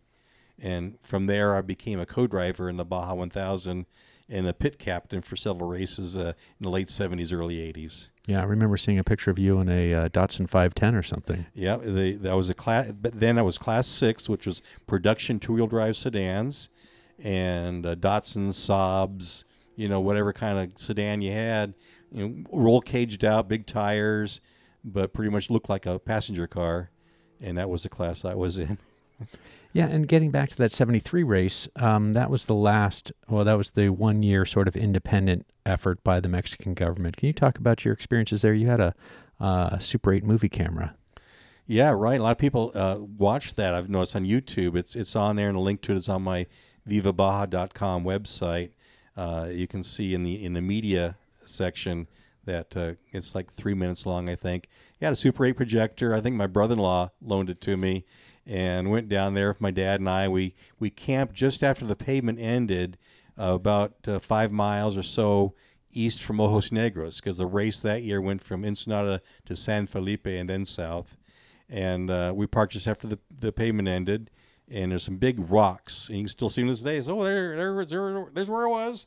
And from there, I became a co-driver in the Baja 1000 and a pit captain for several races uh, in the late 70s, early 80s. Yeah, I remember seeing a picture of you in a uh, Datsun 510 or something. Yeah, they, that was a class. But then I was class six, which was production two-wheel drive sedans, and uh, Datsun Saabs, you know, whatever kind of sedan you had, you know, roll caged out, big tires, but pretty much looked like a passenger car, and that was the class I was in. Yeah, and getting back to that 73 race, um, that was the last, well, that was the one year sort of independent effort by the Mexican government. Can you talk about your experiences there? You had a uh, Super 8 movie camera. Yeah, right. A lot of people uh, watch that. I've noticed on YouTube. It's it's on there, and a link to it is on my vivabaja.com website. Uh, you can see in the in the media section that uh, it's like three minutes long. I think. Had a Super 8 projector. I think my brother-in-law loaned it to me, and went down there with my dad and I. We we camped just after the pavement ended, uh, about uh, five miles or so east from Ojos Negros, because the race that year went from Ensenada to San Felipe and then south and uh, we parked just after the, the pavement ended. And there's some big rocks, and you can still see them this day. So, oh, there, there, there, there's where it was.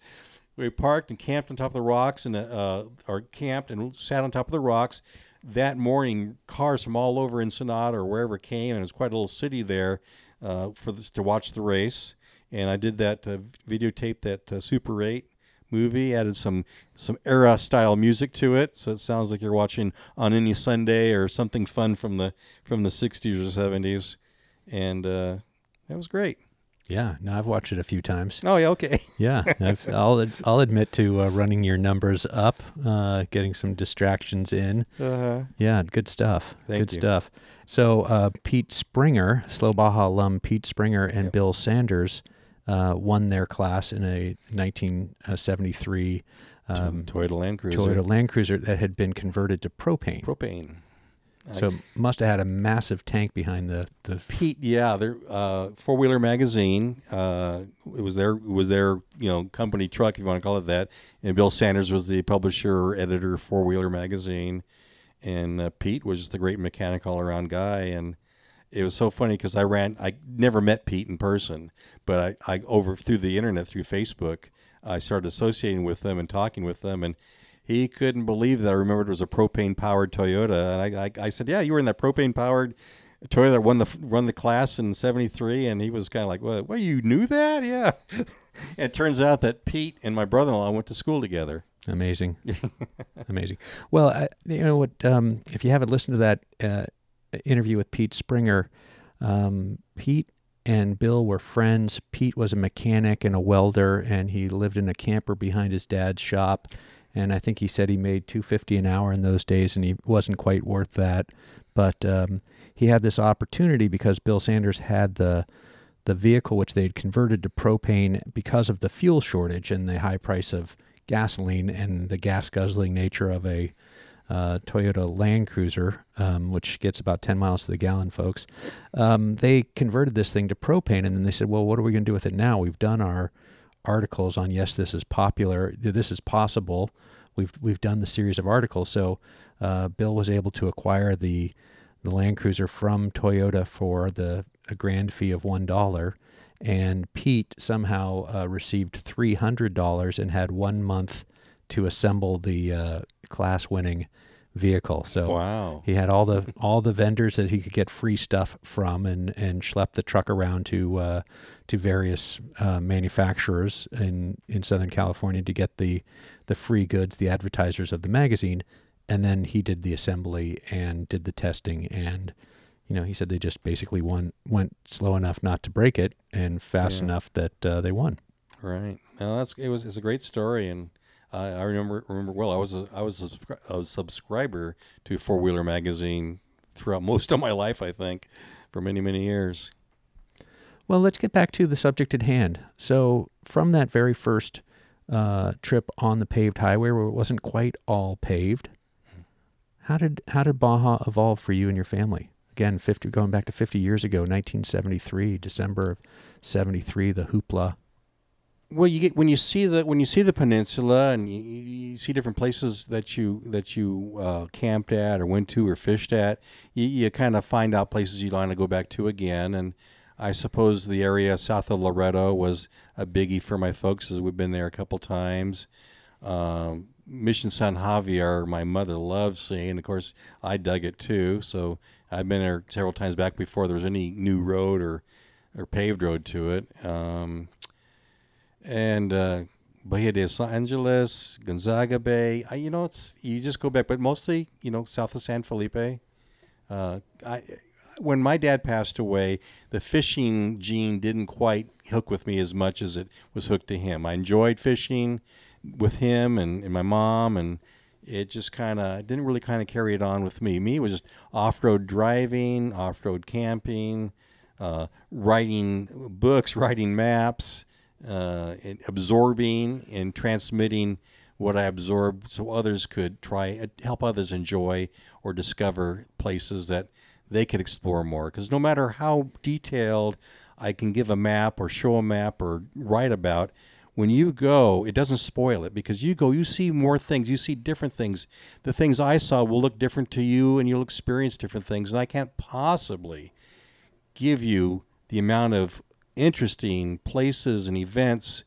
We parked and camped on top of the rocks, and uh, or camped and sat on top of the rocks. That morning, cars from all over Ensenada or wherever came, and it was quite a little city there uh, for this to watch the race. And I did that uh, videotape that uh, Super 8 movie. Added some some era style music to it, so it sounds like you're watching on any Sunday or something fun from the from the '60s or '70s, and uh, that was great. Yeah, no, I've watched it a few times. Oh yeah, okay. Yeah, I've, I'll I'll admit to uh, running your numbers up, uh, getting some distractions in. Uh-huh. Yeah, good stuff. Thank good you. stuff. So uh, Pete Springer, Slow Baja alum Pete Springer, and Yep. Bill Sanders uh, won their class in a 1973 um, Toyota Land Cruiser. Toyota Land Cruiser that had been converted to propane. propane. So must have had a massive tank behind the the. Pete, yeah, their uh, four wheeler magazine. Uh, it was their it was their you know company truck, if you want to call it that. And Bill Sanders was the publisher or editor of four wheeler magazine, and uh, Pete was just a great mechanic all around guy. And it was so funny because I ran. I never met Pete in person, but I, I over through the internet through Facebook, I started associating with them and talking with them and. He couldn't believe that I remembered it was a propane powered Toyota, and I, I, I said, "Yeah, you were in that propane powered Toyota that won the won the class in '73, and he was kind of like, "Well, well, you knew that, yeah." and it turns out that Pete and my brother-in-law went to school together. Amazing, amazing. Well, I, you know what? Um, if you haven't listened to that uh, interview with Pete Springer, um, Pete and Bill were friends. Pete was a mechanic and a welder, and he lived in a camper behind his dad's shop. And I think he said he made two fifty an hour in those days, and he wasn't quite worth that. But um, he had this opportunity because Bill Sanders had the the vehicle which they had converted to propane because of the fuel shortage and the high price of gasoline and the gas guzzling nature of a uh, Toyota Land Cruiser, um, which gets about 10 miles to the gallon, folks. Um, they converted this thing to propane, and then they said, "Well, what are we going to do with it now? We've done our articles on yes, this is popular, this is possible. We've we've done the series of articles, so uh, Bill was able to acquire the the Land Cruiser from Toyota for the a grand fee of one. And Pete somehow uh, received three hundred dollars and had one month to assemble the uh, class-winning vehicle. So Wow. he had all the all the vendors that he could get free stuff from, and and schlepped the truck around to uh, to various uh, manufacturers in in Southern California to get the the free goods, the advertisers of the magazine, and then he did the assembly and did the testing and. You know, he said they just basically won, went slow enough not to break it and fast Yeah. enough that uh, they won. Right. Well, that's it was it's a great story, and I I remember remember well. I was a I was a, a subscriber to Four Wheeler magazine throughout most of my life. I think for many many years. Well, let's get back to the subject at hand. So, from that very first uh, trip on the paved highway, where it wasn't quite all paved, how did how did Baja evolve for you and your family? Again, fifty going back to fifty years ago, 1973, December of '73, the hoopla. Well, you get when you see the when you see the peninsula and you, you see different places that you that you uh, camped at or went to or fished at, you, you kind of find out places you want to go back to again. And I suppose the area south of Loreto was a biggie for my folks, as we've been there a couple times. Um, Mission San Javier, my mother loved seeing. Of course, I dug it too. So I've been there several times back before there was any new road or or paved road to it. Um, and uh, Bahia de Los Angeles, Gonzaga Bay. I, you know, it's you just go back, but mostly, you know, south of San Felipe. Uh, I, when my dad passed away, the fishing gene didn't quite hook with me as much as it was hooked to him. I enjoyed fishing with him and, and my mom, and it just kind of didn't really kind of carry it on with me. Me was just off-road driving, off-road camping, uh, writing books, writing maps uh, absorbing and transmitting what I absorbed so others could try uh, help others enjoy or discover places that they could explore more because no matter how detailed I can give a map or show a map or write about when you go it doesn't spoil it because you go you see more things you see different things the things I saw will look different to you and you'll experience different things and I can't possibly give you the amount of interesting places and events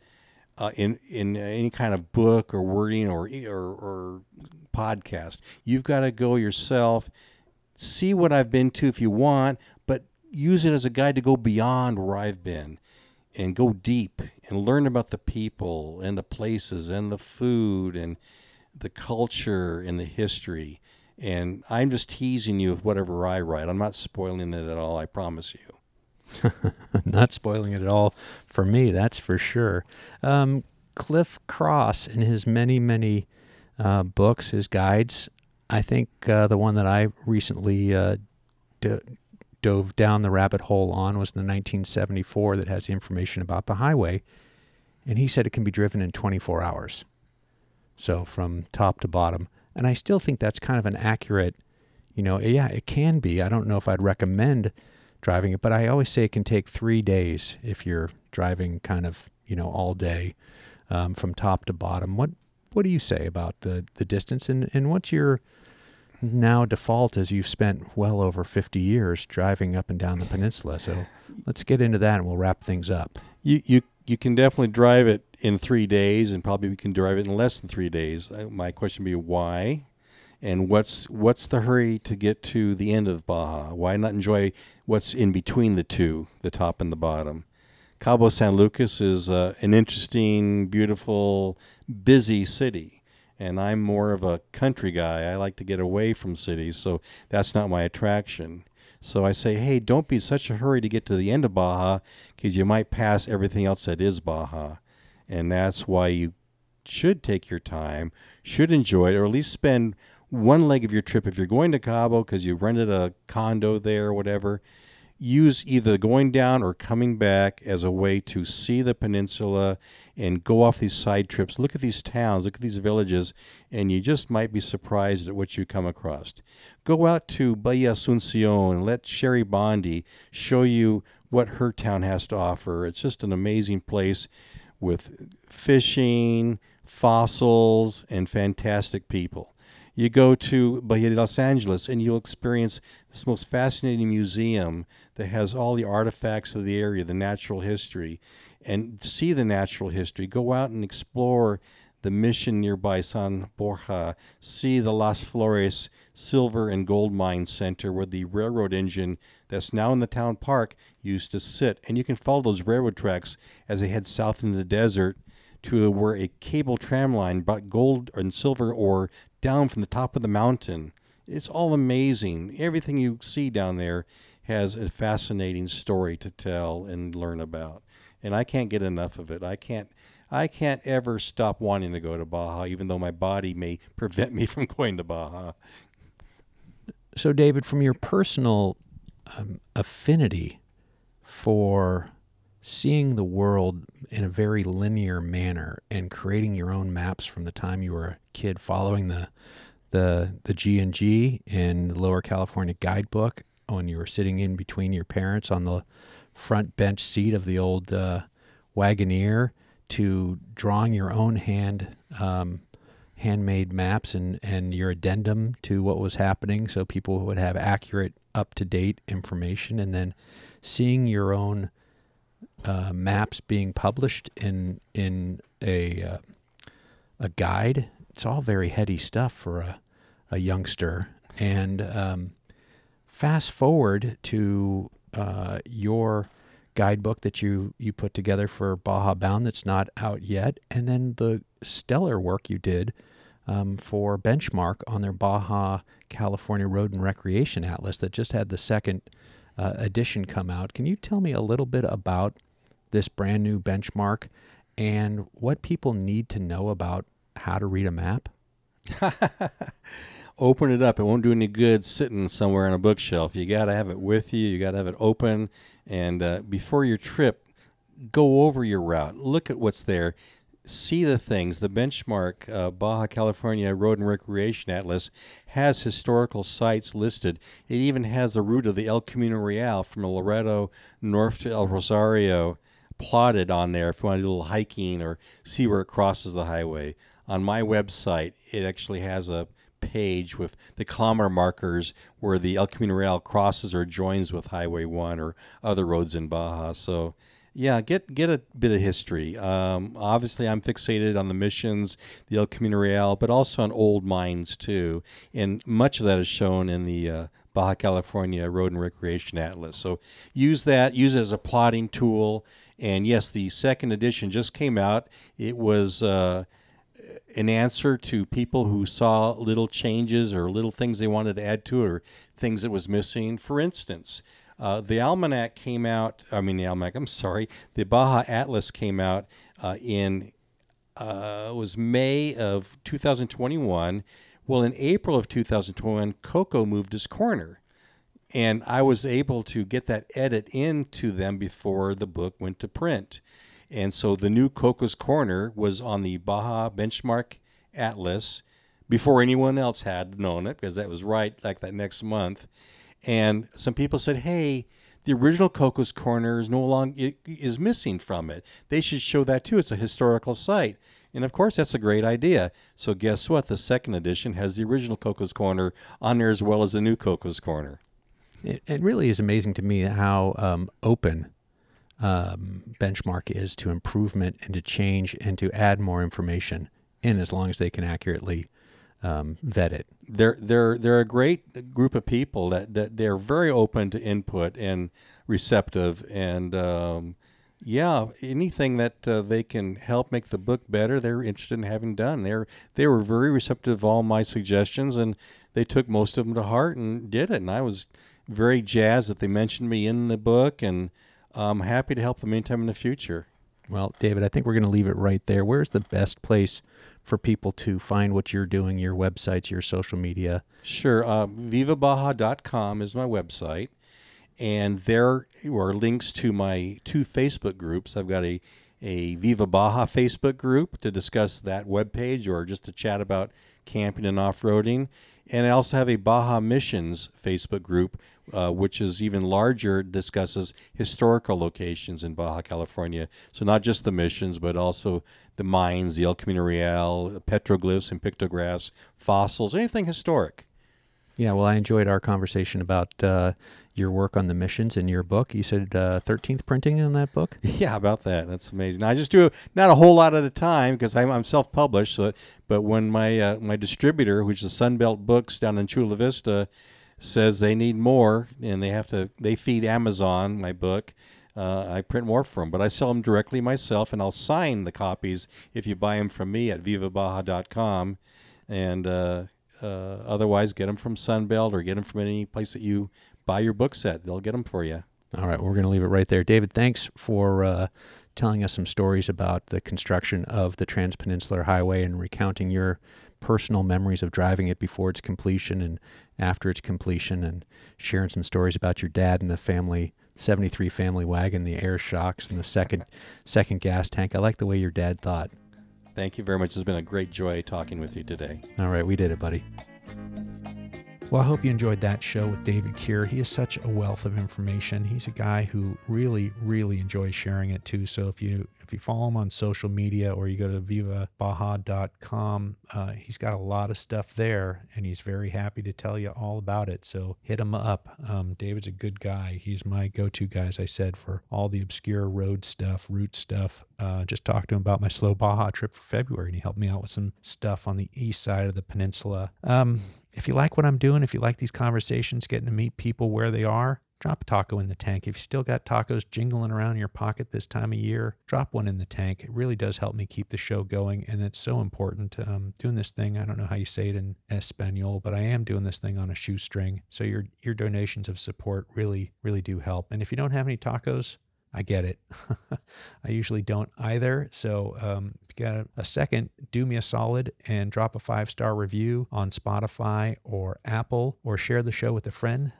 uh, in in any kind of book or wording or or, or podcast. You've got to go yourself, see what I've been to if you want, but use it as a guide to go beyond where I've been and go deep and learn about the people and the places and the food and the culture and the history. And I'm just teasing you with whatever I write. I'm not spoiling it at all. I promise you. Not spoiling it at all for me, that's for sure. Um, Cliff Cross, in his many, many uh, books, his guides, I think uh, the one that I recently uh, dove down the rabbit hole on was the 1974 that has information about the highway. And he said it can be driven in 24 hours. So from top to bottom. And I still think that's kind of an accurate, you know, yeah, it can be. I don't know if I'd recommend driving it, but I always say it can take three days if you're driving kind of, you know, all day um, from top to bottom. What what do you say about the, the distance and, and what's your now default as you've spent well over 50 years driving up and down the peninsula? So let's get into that and we'll wrap things up. You you you can definitely drive it in three days, and probably we can drive it in less than three days. My question would be why, and what's what's the hurry to get to the end of Baja? Why not enjoy what's in between the two, the top and the bottom? Cabo San Lucas is uh, an interesting, beautiful, busy city. And I'm more of a country guy. I like to get away from cities, so that's not my attraction. So I say, hey, don't be in such a hurry to get to the end of Baja because you might pass everything else that is Baja. And that's why you should take your time, should enjoy it, or at least spend one leg of your trip. If you're going to Cabo because you rented a condo there or whatever, use either going down or coming back as a way to see the peninsula and go off these side trips. Look at these towns, look at these villages, and you just might be surprised at what you come across. Go out to Bahia Asuncion and let Shari Bondy show you what her town has to offer. It's just an amazing place with fishing, fossils, and fantastic people. You go to Bahia de Los Angeles and you'll experience this most fascinating museum that has all the artifacts of the area, the natural history, and see the natural history. Go out and explore the mission nearby San Borja, see the Las Flores Silver and Gold Mine Center where the railroad engine that's now in the town park used to sit. And you can follow those railroad tracks as they head south into the desert to where a cable tram line brought gold and silver ore down from the top of the mountain. It's all amazing. Everything you see down there has a fascinating story to tell and learn about. And I can't get enough of it. I can't I can't ever stop wanting to go to Baja even though my body may prevent me from going to Baja. So David, from your personal um, affinity for seeing the world in a very linear manner and creating your own maps from the time you were a kid following the the the G and G in the Lower California guidebook when you were sitting in between your parents on the front bench seat of the old uh, Wagoneer to drawing your own hand um, handmade maps and and your addendum to what was happening so people would have accurate up to date information and then seeing your own uh, maps being published in in a uh, a guide. It's all very heady stuff for a, a youngster. And um, fast forward to uh, your guidebook that you you put together for Baja Bound that's not out yet, and then the stellar work you did um, for Benchmark on their Baja California Road and Recreation Atlas that just had the second uh, edition come out. Can you tell me a little bit about this brand new benchmark and what people need to know about how to read a map? open it up. It won't do any good sitting somewhere on a bookshelf. You got to have it with you. You got to have it open. And uh, before your trip, go over your route. Look at what's there. See the things. The benchmark uh, Baja California Road and Recreation Atlas has historical sites listed. It even has the route of the El Camino Real from Loreto north to El Rosario plotted on there if you want to do a little hiking or see where it crosses the highway. On my website, it actually has a page with the kilometer markers where the El Camino Real crosses or joins with Highway 1 or other roads in Baja. So, yeah, get get a bit of history. Um, obviously, I'm fixated on the missions, the El Camino Real, but also on old mines too. And much of that is shown in the uh, Baja California Road and Recreation Atlas. So use that, use it as a plotting tool. And yes, the second edition just came out. It was uh, an answer to people who saw little changes or little things they wanted to add to it or things that was missing. For instance, uh, the almanac came out. I mean, the almanac. I'm sorry. The Baja Atlas came out uh, in uh, was May of 2021. Well, in April of 2021, Coco moved his corner and I was able to get that edit into them before the book went to print. And so the new Coco's Corner was on the Baja Benchmark Atlas before anyone else had known it, because that was right like that next month. And some people said, "Hey, the original Coco's Corner is no longer is missing from it. They should show that too. It's a historical site." And of course, that's a great idea. So guess what? The second edition has the original Coco's Corner on there as well as the new Coco's Corner. It, it really is amazing to me how um, open um, benchmark is to improvement and to change and to add more information in as long as they can accurately um, vet it. They're they're they're a great group of people that, that they're very open to input and receptive and um, yeah, anything that uh, they can help make the book better, they're interested in having done. They're they were very receptive to all my suggestions and they took most of them to heart and did it. And I was very jazzed that they mentioned me in the book, and I'm happy to help them anytime in the future. Well, David, I think we're going to leave it right there. Where's the best place for people to find what you're doing, your websites, your social media? Sure. Uh, vivabaja.com is my website. and there are links to my two Facebook groups. I've got a a Viva Baja Facebook group to discuss that webpage or just to chat about camping and off roading. And I also have a Baja Missions Facebook group, uh, which is even larger, discusses historical locations in Baja California. So not just the missions, but also the mines, the El Camino Real, petroglyphs and pictographs, fossils, anything historic. Yeah, well, I enjoyed our conversation about uh, your work on the missions in your book. You said uh, 13th printing on that book? Yeah, about that. That's amazing. I just do not a whole lot at a time because I'm, I'm self-published. So, but when my uh, my distributor, which is Sunbelt Books down in Chula Vista, says they need more and they have to, they feed Amazon my book. Uh, I print more for them, but I sell them directly myself, and I'll sign the copies if you buy them from me at vivabaja.com. And uh, uh, otherwise, get them from Sunbelt or get them from any place that you buy your book set. They'll get them for you. All right, we're going to leave it right there. David, thanks for uh, telling us some stories about the construction of the Transpeninsular Highway and recounting your personal memories of driving it before its completion and after its completion, and sharing some stories about your dad and the family 73 family wagon, the air shocks, and the second second gas tank. I like the way your dad thought. Thank you very much. It's been a great joy talking with you today. All right, we did it, buddy. Well, I hope you enjoyed that show with David Kier. He is such a wealth of information. He's a guy who really, really enjoys sharing it too. So if you if you follow him on social media or you go to vivabaja.com, uh, he's got a lot of stuff there, and he's very happy to tell you all about it. So hit him up. Um, David's a good guy. He's my go-to guy, as I said, for all the obscure road stuff, route stuff. Uh, just talked to him about my slow Baja trip for February, and he helped me out with some stuff on the east side of the peninsula. Um, if you like what I'm doing, if you like these conversations, getting to meet people where they are, drop a taco in the tank. If you still got tacos jingling around your pocket this time of year, drop one in the tank. It really does help me keep the show going, and it's so important. Um, doing this thing, I don't know how you say it in Espanol, but I am doing this thing on a shoestring. So your your donations of support really really do help. And if you don't have any tacos, I get it. I usually don't either. So um, if you got a, a second, do me a solid and drop a five star review on Spotify or Apple or share the show with a friend.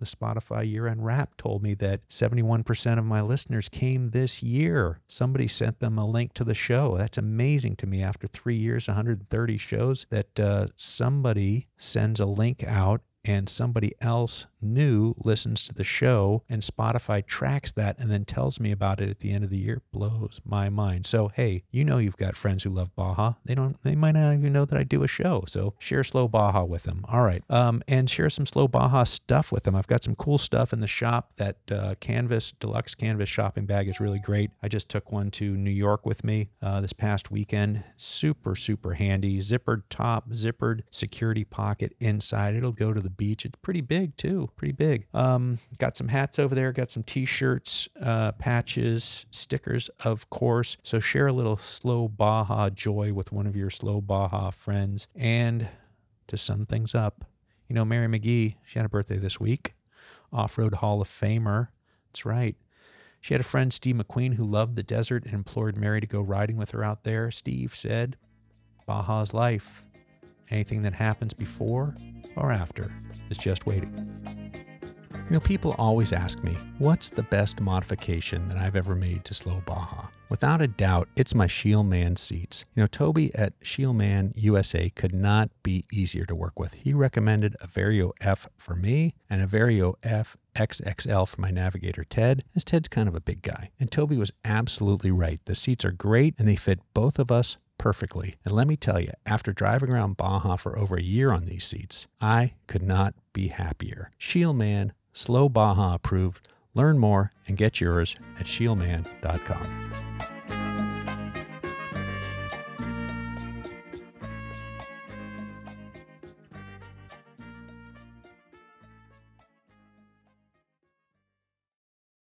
The Spotify year end wrap told me that 71% of my listeners came this year. Somebody sent them a link to the show. That's amazing to me after three years, 130 shows, that uh, somebody sends a link out and somebody else new listens to the show and Spotify tracks that and then tells me about it at the end of the year blows my mind. So hey, you know you've got friends who love Baja. They don't they might not even know that I do a show. So share slow Baja with them. All right. Um and share some slow Baja stuff with them. I've got some cool stuff in the shop. That uh, canvas deluxe canvas shopping bag is really great. I just took one to New York with me uh, this past weekend. Super super handy. Zippered top, zippered security pocket inside. It'll go to the beach. It's pretty big too pretty big. Um, got some hats over there, got some t shirts, uh, patches, stickers, of course. So share a little slow Baja joy with one of your slow Baja friends. And to sum things up, you know, Mary McGee, she had a birthday this week, Off Road Hall of Famer. That's right. She had a friend, Steve McQueen, who loved the desert and implored Mary to go riding with her out there. Steve said, Baja's life. Anything that happens before or after is just waiting. You know, people always ask me, what's the best modification that I've ever made to Slow Baja? Without a doubt, it's my Scheel-Mann seats. You know, Toby at Scheel-Mann USA could not be easier to work with. He recommended a Vario F for me and a Vario F XXL for my navigator Ted, as Ted's kind of a big guy. And Toby was absolutely right. The seats are great and they fit both of us perfectly. And let me tell you, after driving around Baja for over a year on these seats, I could not be happier. Scheel-Mann, slow Baja approved. Learn more and get yours at scheel-mann.com.